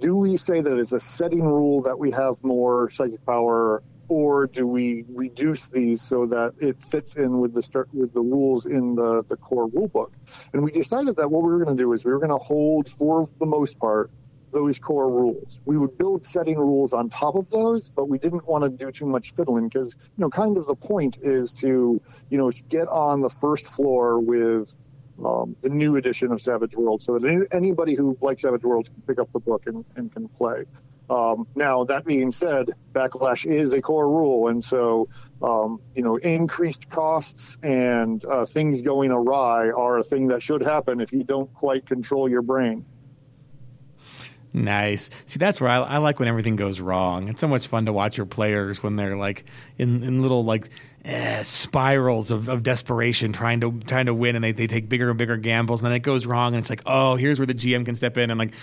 do we say that it's a setting rule that we have more psychic power or do we reduce these so that it fits in with the start with the rules in the the core rule book and we decided that what we were going to do is we were going to hold for the most part those core rules. We would build setting rules on top of those, but we didn't want to do too much fiddling because, you know, kind of the point is to, you know, get on the first floor with um, the new edition of Savage World so that any, anybody who likes Savage World can pick up the book and, and can play. Um, now, that being said, backlash is a core rule. And so, um, you know, increased costs and uh, things going awry are a thing that should happen if you don't quite control your brain. Nice. See, that's where I, I like when everything goes wrong. It's so much fun to watch your players when they're like in, in little like eh, spirals of, of desperation, trying to trying to win, and they, they take bigger and bigger gambles, and then it goes wrong, and it's like, oh, here's where the GM can step in and like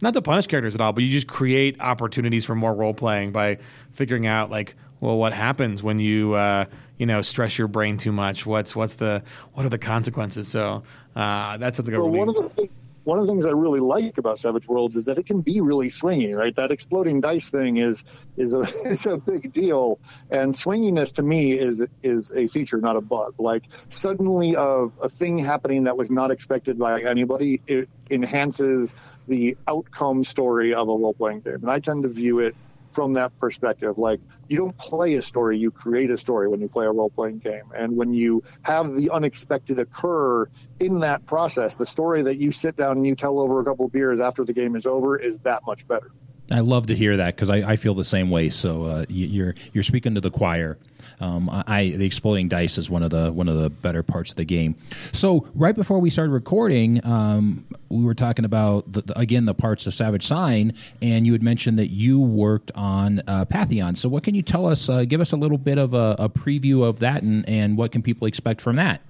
not to punish characters at all, but you just create opportunities for more role playing by figuring out like, well, what happens when you uh, you know stress your brain too much? What's what's the what are the consequences? So uh, that's something Well, really one of the things one of the things I really like about Savage Worlds is that it can be really swingy, right? That exploding dice thing is is a is a big deal, and swinginess to me is is a feature, not a bug. Like suddenly a, a thing happening that was not expected by anybody, it enhances the outcome story of a role playing game, and I tend to view it from that perspective. Like you don't play a story, you create a story when you play a role playing game. And when you have the unexpected occur in that process, the story that you sit down and you tell over a couple beers after the game is over is that much better. I love to hear that because I, I, feel the same way. So uh, you're you're speaking to the choir. Um, I the exploding dice is one of the one of the better parts of the game. So right before we started recording, um, we were talking about the, the, again the parts of Savage Sign, and you had mentioned that you worked on uh, Pantheon. So what can you tell us? Uh, give us a little bit of a, a preview of that, and, and what can people expect from that?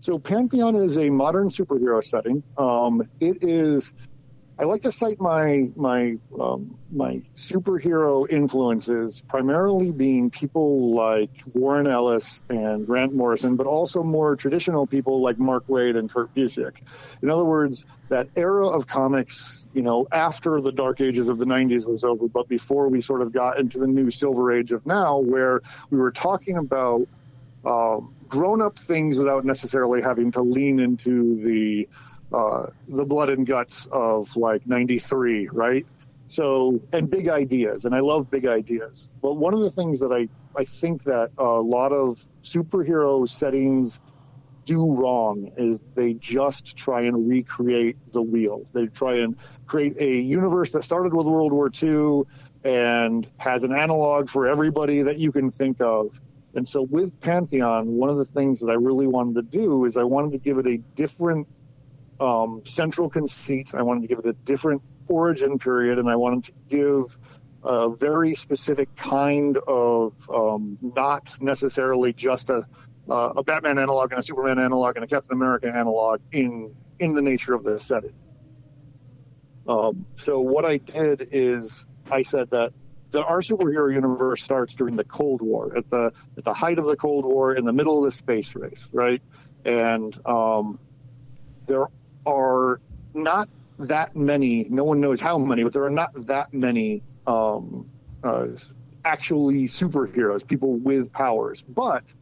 So Pantheon is a modern superhero setting. Um, it is I like to cite my my um, my superhero influences primarily being people like Warren Ellis and Grant Morrison, but also more traditional people like Mark Waid and Kurt Busiek. In other words, that era of comics, you know, after the dark ages of the '90s was over, but before we sort of got into the new silver age of now, where we were talking about um, grown-up things without necessarily having to lean into the uh, the blood and guts of like 93, right? So, and big ideas. And I love big ideas. But one of the things that I, I think that a lot of superhero settings do wrong is they just try and recreate the wheel. They try and create a universe that started with World War II and has an analog for everybody that you can think of. And so with Pantheon, one of the things that I really wanted to do is I wanted to give it a different um, central conceit. I wanted to give it a different origin period, and I wanted to give a very specific kind of um, not necessarily just a uh, a Batman analog and a Superman analog and a Captain America analog in in the nature of the setting. Um, so what I did is I said that the, our superhero universe starts during the Cold War, at the at the height of the Cold War, in the middle of the space race, right? And um, there are not that many. No one knows how many, but there are not that many um, uh, actually superheroes, people with powers. But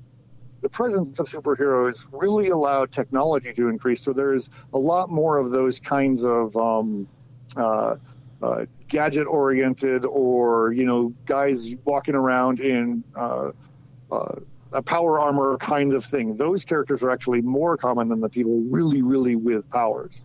the presence of superheroes really allowed technology to increase. So there's a lot more of those kinds of um, uh, uh, gadget oriented or, you know, guys walking around in uh, uh a power armor kind of thing. Those characters are actually more common than the people really, really with powers.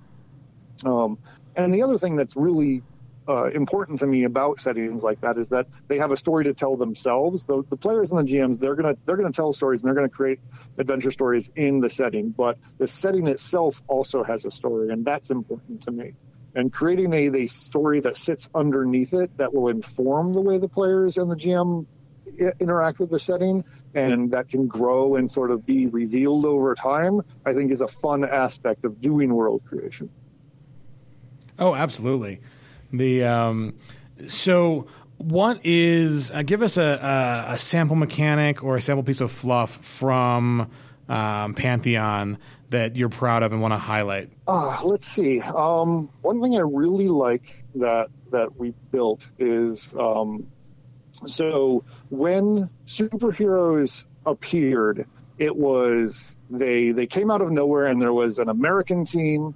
Um, and the other thing that's really uh, important to me about settings like that is that they have a story to tell themselves. The, the players and the GMs they're gonna they're gonna tell stories and they're gonna create adventure stories in the setting, but the setting itself also has a story, and that's important to me. And creating a, a story that sits underneath it that will inform the way the players and the GM interact with the setting and that can grow and sort of be revealed over time, I think is a fun aspect of doing world creation. Oh, absolutely. The um, so what is uh, give us a, a, a, sample mechanic or a sample piece of fluff from um, Pantheon that you're proud of and want to highlight? Uh, let's see. Um, one thing I really like that that we built is um, so when superheroes appeared, it was they they came out of nowhere, and there was an American team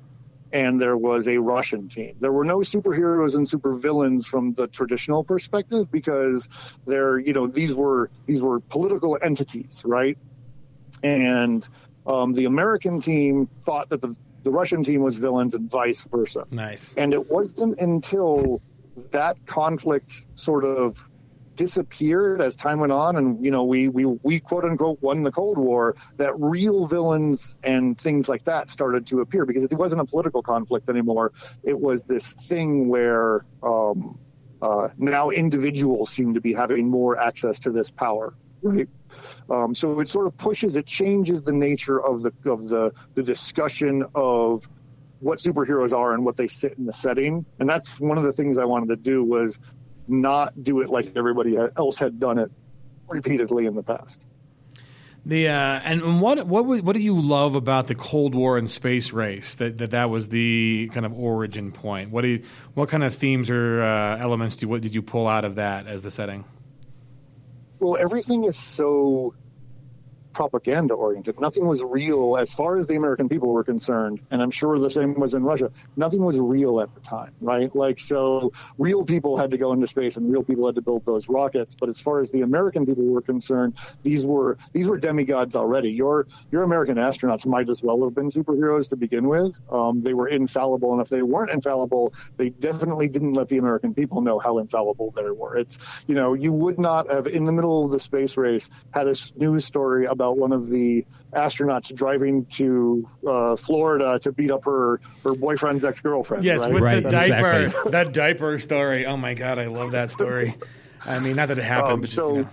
and there was a Russian team. There were no superheroes and supervillains from the traditional perspective because they're you know these were these were political entities, right? And um, the American team thought that the the Russian team was villains and vice versa. Nice. And it wasn't until that conflict sort of disappeared as time went on and you know we we we quote unquote won the cold war that real villains and things like that started to appear. Because it wasn't a political conflict anymore. It was this thing where um, uh, now individuals seem to be having more access to this power right? Um, so it sort of pushes it changes the nature of the of the the discussion of what superheroes are and what they sit in the setting. And that's one of the things i wanted to do was not do it like everybody else had done it repeatedly in the past. The uh, and what what what do you love about the Cold War and space race? That that, that was the kind of origin point. What do you, what kind of themes or uh, elements do what did you pull out of that as the setting? Well, everything is so propaganda oriented. Nothing was real as far as the American people were concerned. And I'm sure the same was in Russia. Nothing was real at the time, right? Like, so real people had to go into space and real people had to build those rockets. But as far as the American people were concerned, these were, these were demigods already. Your, your American astronauts might as well have been superheroes to begin with. Um, they were infallible. And if they weren't infallible, they definitely didn't let the American people know how infallible they were. It's, you know, you would not have in the middle of the space race had a news story about about one of the astronauts driving to uh, Florida to beat up her her boyfriend's ex girlfriend. Yes, right? with Right, the diaper, exactly. that diaper story. Oh my god, I love that story. I mean, not that it happened, Um, but just, so you know.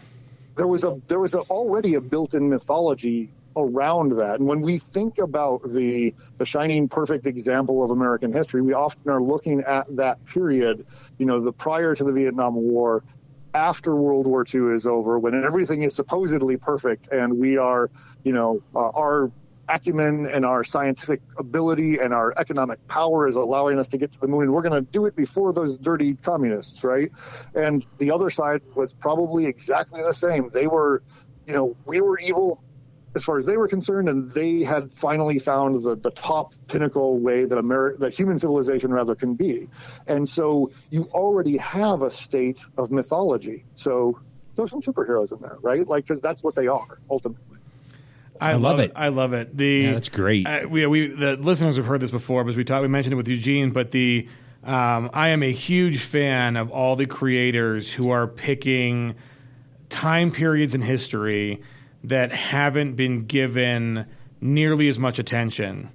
there was a there was a, already a built-in mythology around that. And when we think about the the shining perfect example of American history, we often are looking at that period, you know, the prior to the Vietnam War, after World War II is over, when everything is supposedly perfect, and we are, you know, uh, our acumen and our scientific ability and our economic power is allowing us to get to the moon and we're going to do it before those dirty communists right? And the other side was probably exactly the same. They were you know we were evil as far as they were concerned and they had finally found the, the top pinnacle way that Ameri- that human civilization rather can be and so you already have a state of mythology so there's some superheroes in there right like because that's what they are ultimately I, love it. I love it. The Yeah, that's great. Uh, we, we the listeners have heard this before, because we talked. We mentioned it with Eugene, but the um, I am a huge fan of all the creators who are picking time periods in history that haven't been given nearly as much attention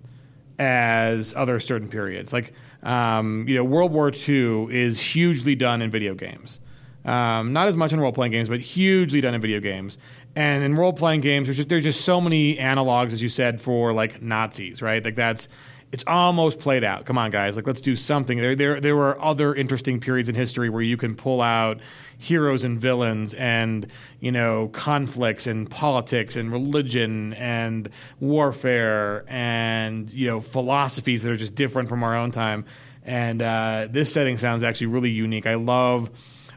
as other certain periods. Like, um, you know, World War II is hugely done in video games. Um, not as much in role playing games, but hugely done in video games. And in role playing games, there's just, there's just so many analogs, as you said, for like Nazis, right? Like that's it's almost played out. Come on, guys, like let's do something. There, there, there were other interesting periods in history where you can pull out heroes and villains, and you know conflicts and politics and religion and warfare and you know philosophies that are just different from our own time. And uh, this setting sounds actually really unique. I love.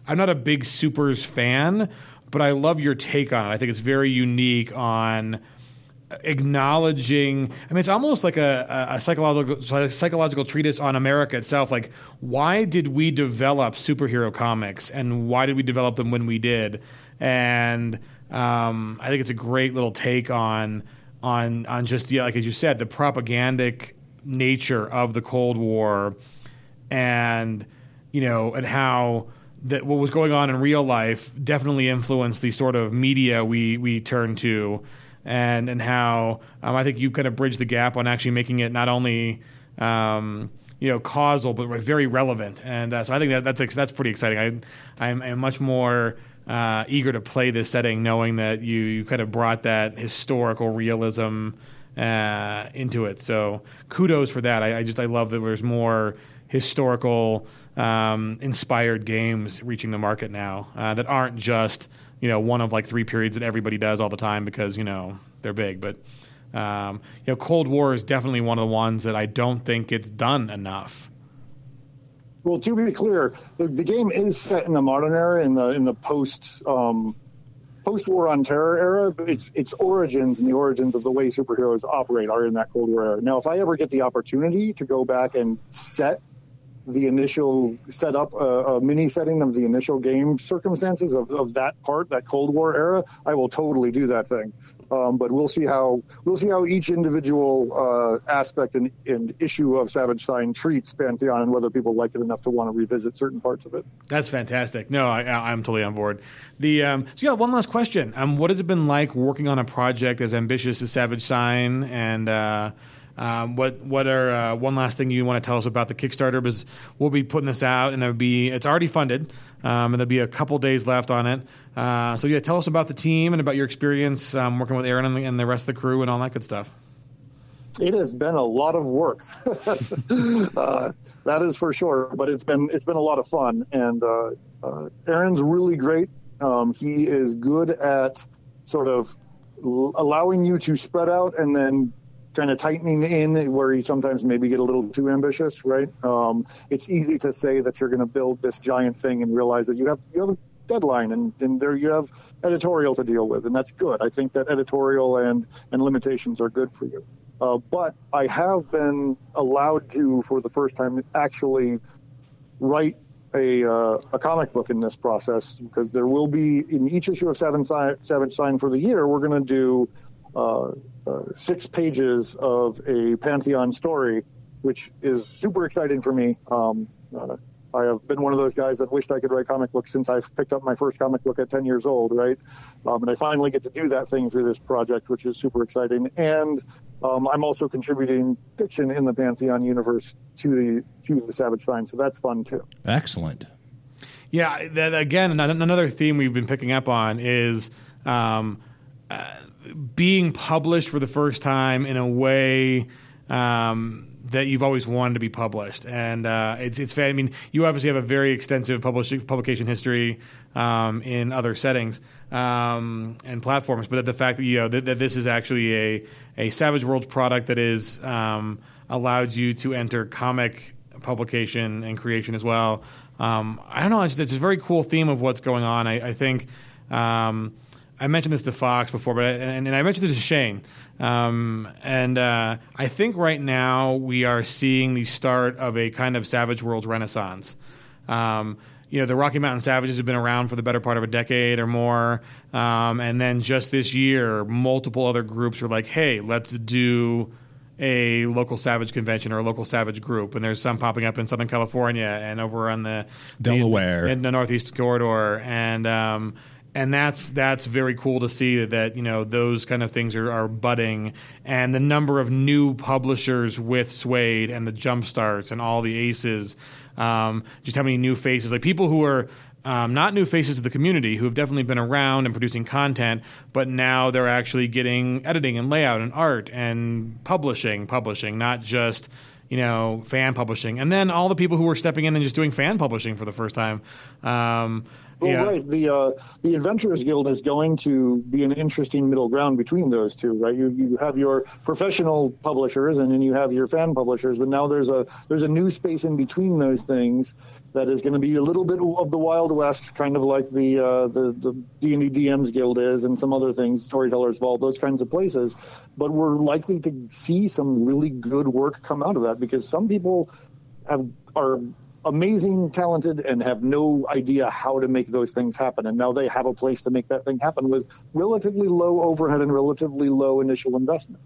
I'm not a big supers fan, but I love your take on it. I think it's very unique on acknowledging i mean it's almost like a, a psychological psychological treatise on america itself. Like why did we develop superhero comics and why did we develop them when we did? And um, i think it's a great little take on on on just the like as you said the propagandic nature of the cold war and you know and how that what was going on in real life definitely influenced the sort of media we we turn to and and how um, I think you kind of bridge the gap on actually making it not only um, you know causal but very relevant. And uh, so I think that that's that's pretty exciting. I I'm, I'm much more uh, eager to play this setting, knowing that you you kind of brought that historical realism uh, into it. So kudos for that. I, I just I love that there's more historical um, inspired games reaching the market now uh, that aren't just you know one of like three periods that everybody does all the time because you know they're big. But um, you know, Cold War is definitely one of the ones that I don't think it's done enough. Well, to be clear, the, the game is set in the modern era, in the in the post um, post war on terror era. But its its origins and the origins of the way superheroes operate are in that Cold War era. Now, if I ever get the opportunity to go back and set the initial set up a, a mini setting of the initial game circumstances of, of that part, that Cold War era, I will totally do that thing. Um, but we'll see how we'll see how each individual uh, aspect and, and issue of Savage Sign treats Pantheon and whether people like it enough to want to revisit certain parts of it. That's fantastic. No, I, I'm totally on board. The um, so yeah, one last question. Um, what has it been like working on a project as ambitious as Savage Sign and uh, um, what what are uh, one last thing you want to tell us about the Kickstarter? Because we'll be putting this out, and there'll be it's already funded, um, and there'll be a couple days left on it. Uh, so yeah, tell us about the team and about your experience um, working with Aaron and the, and the rest of the crew and all that good stuff. It has been a lot of work, uh, that is for sure. But it's been it's been a lot of fun, and uh, uh, Aaron's really great. Um, he is good at sort of allowing you to spread out and then kind of tightening in where you sometimes maybe get a little too ambitious, right? Um, it's easy to say that you're going to build this giant thing and realize that you have you have a deadline and, and there you have editorial to deal with, and that's good. I think that editorial and and limitations are good for you. Uh, but I have been allowed to, for the first time, actually write a, uh, a comic book in this process because there will be in each issue of Savage Sign, Savage Sign for the year, we're going to do six pages of a Pantheon story, which is super exciting for me. Um, uh, I have been one of those guys that wished I could write comic books since I picked up my first comic book at 10 years old, right? Um, and I finally get to do that thing through this project, which is super exciting. And um, I'm also contributing fiction in the Pantheon universe to the to the Savage Sign, so that's fun too. Excellent. Yeah, that again, another theme we've been picking up on is um, uh, being published for the first time in a way um, that you've always wanted to be published, and uh, it's it's. I mean, you obviously have a very extensive publishing publication history um, in other settings um, and platforms, but the fact that you know that, that, this is actually a a Savage Worlds product that is um, allowed you to enter comic publication and creation as well. Um, I don't know. It's, it's, a very cool theme of what's going on. I, I think. Um, I mentioned this to Fox before, but I, and, and, I mentioned this to Shane. Um, and uh, I think right now we are seeing the start of a kind of Savage Worlds renaissance. Um, you know, the Rocky Mountain Savages have been around for the better part of a decade or more. Um, and then just this year, multiple other groups are like, hey, let's do a local savage convention or a local savage group, and there's some popping up in Southern California and over on the Delaware in, in the Northeast corridor, and um, and that's that's very cool to see that, you know those kind of things are, are budding, and the number of new publishers with SWADE and the Jumpstarts and all the aces, um, just how many new faces, like people who are um, not new faces to the community who have definitely been around and producing content, but now they're actually getting editing and layout and art and publishing, publishing, not just you know fan publishing, and then all the people who are stepping in and just doing fan publishing for the first time. Um, well, yeah. right. The uh, the Adventurers Guild is going to be an interesting middle ground between those two, right? You you have your professional publishers, and then you have your fan publishers, but now there's a there's a new space in between those things that is going to be a little bit of the Wild West, kind of like the uh, the the D and D DMs Guild is, and some other things, Storytellers Vault, those kinds of places. But we're likely to see some really good work come out of that because some people have are amazing, talented, and have no idea how to make those things happen. And now they have a place to make that thing happen with relatively low overhead and relatively low initial investment.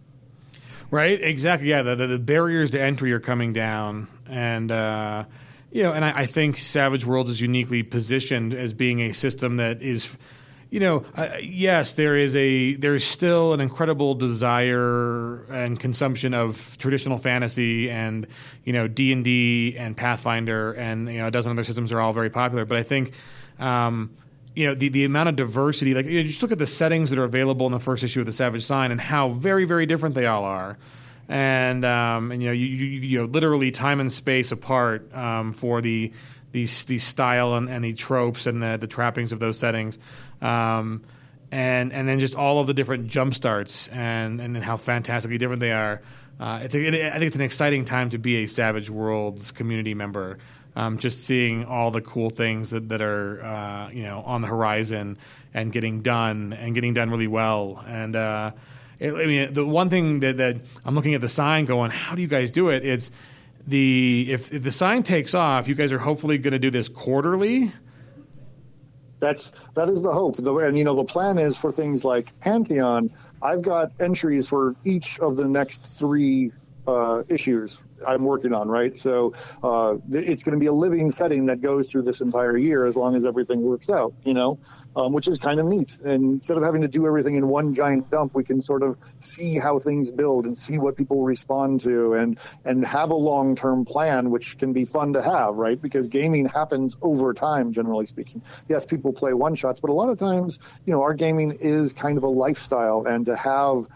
Right, exactly. Yeah, the, the, the barriers to entry are coming down, and uh, you know, and I, I think Savage Worlds is uniquely positioned as being a system that is you know, uh, yes, there is a there's still an incredible desire and consumption of traditional fantasy, and you know, D and D and Pathfinder, and you know, a dozen other systems are all very popular. But I think. Um, you know the, the amount of diversity like you know, just look at the settings that are available in the first issue of the savage sign and how very very different they all are and um, and you know you, you, you, know literally time and space apart um, for the these these style and, and the tropes and the, the trappings of those settings um, and and then just all of the different jump starts and and how fantastically different they are. Uh, it's I think it's an exciting time to be a Savage Worlds community member. Um, just seeing all the cool things that, that are uh, you know on the horizon and getting done and getting done really well. And uh, it, I mean, the one thing that, that I'm looking at the sign going, how do you guys do it? It's the if, if the sign takes off, you guys are hopefully going to do this quarterly that's that is the hope. The, and you know, the plan is for things like Pantheon. I've got entries for each of the next three uh, issues I'm working on, right? So uh, it's going to be a living setting that goes through this entire year as long as everything works out, you know, um, which is kind of neat. And instead of having to do everything in one giant dump, we can sort of see how things build and see what people respond to and and have a long term plan, which can be fun to have, right? Because gaming happens over time, generally speaking. Yes, people play one shots, but a lot of times, you know, our gaming is kind of a lifestyle, and to have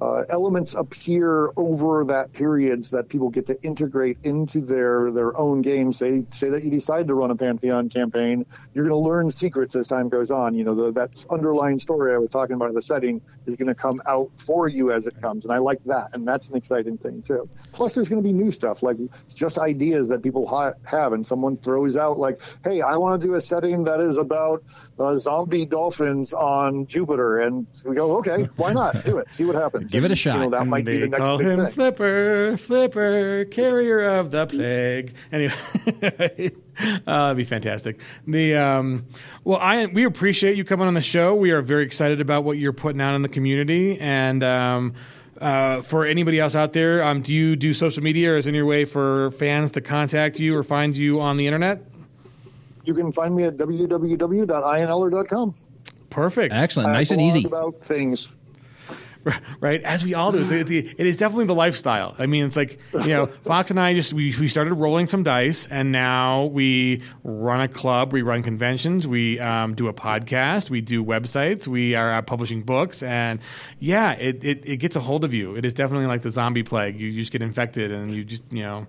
uh, elements appear over that periods that people get to integrate into their their own game. Say say that you decide to run a Pantheon campaign, you're going to learn secrets as time goes on. You know the, that underlying story I was talking about in the setting is going to come out for you as it comes, and I like that, and that's an exciting thing too. Plus, there's going to be new stuff like just ideas that people ha- have, and someone throws out like, "Hey, I want to do a setting that is about uh, zombie dolphins on Jupiter," and we go, "Okay, why not do it? See what happens." Give it a shot. You know, that might be the next call big him thing. Flipper, Flipper, carrier of the plague. Anyway, uh, it'd be fantastic. The um, well, I we appreciate you coming on the show. We are very excited about what you're putting out in the community, and um, uh, for anybody else out there, um, do you do social media, or is there any way for fans to contact you or find you on the internet? You can find me at www.inler.com. Perfect. Excellent. I Nice and easy. About things. right? As we all do. It's, it's, it is definitely the lifestyle. I mean, it's like, you know, Fox and I just, we, we started rolling some dice and now we run a club, we run conventions, we um, do a podcast, we do websites, we are uh, publishing books. And yeah, it, it, it gets a hold of you. It is definitely like the zombie plague. You just get infected and you just, you know,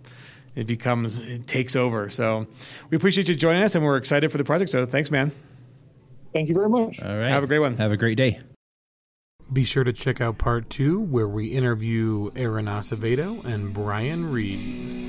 it becomes, it takes over. So we appreciate you joining us and we're excited for the project. So thanks, man. Thank you very much. All right. Have a great one. Have a great day. Be sure to check out part two, where we interview Aaron Acevedo and Brian Reeves.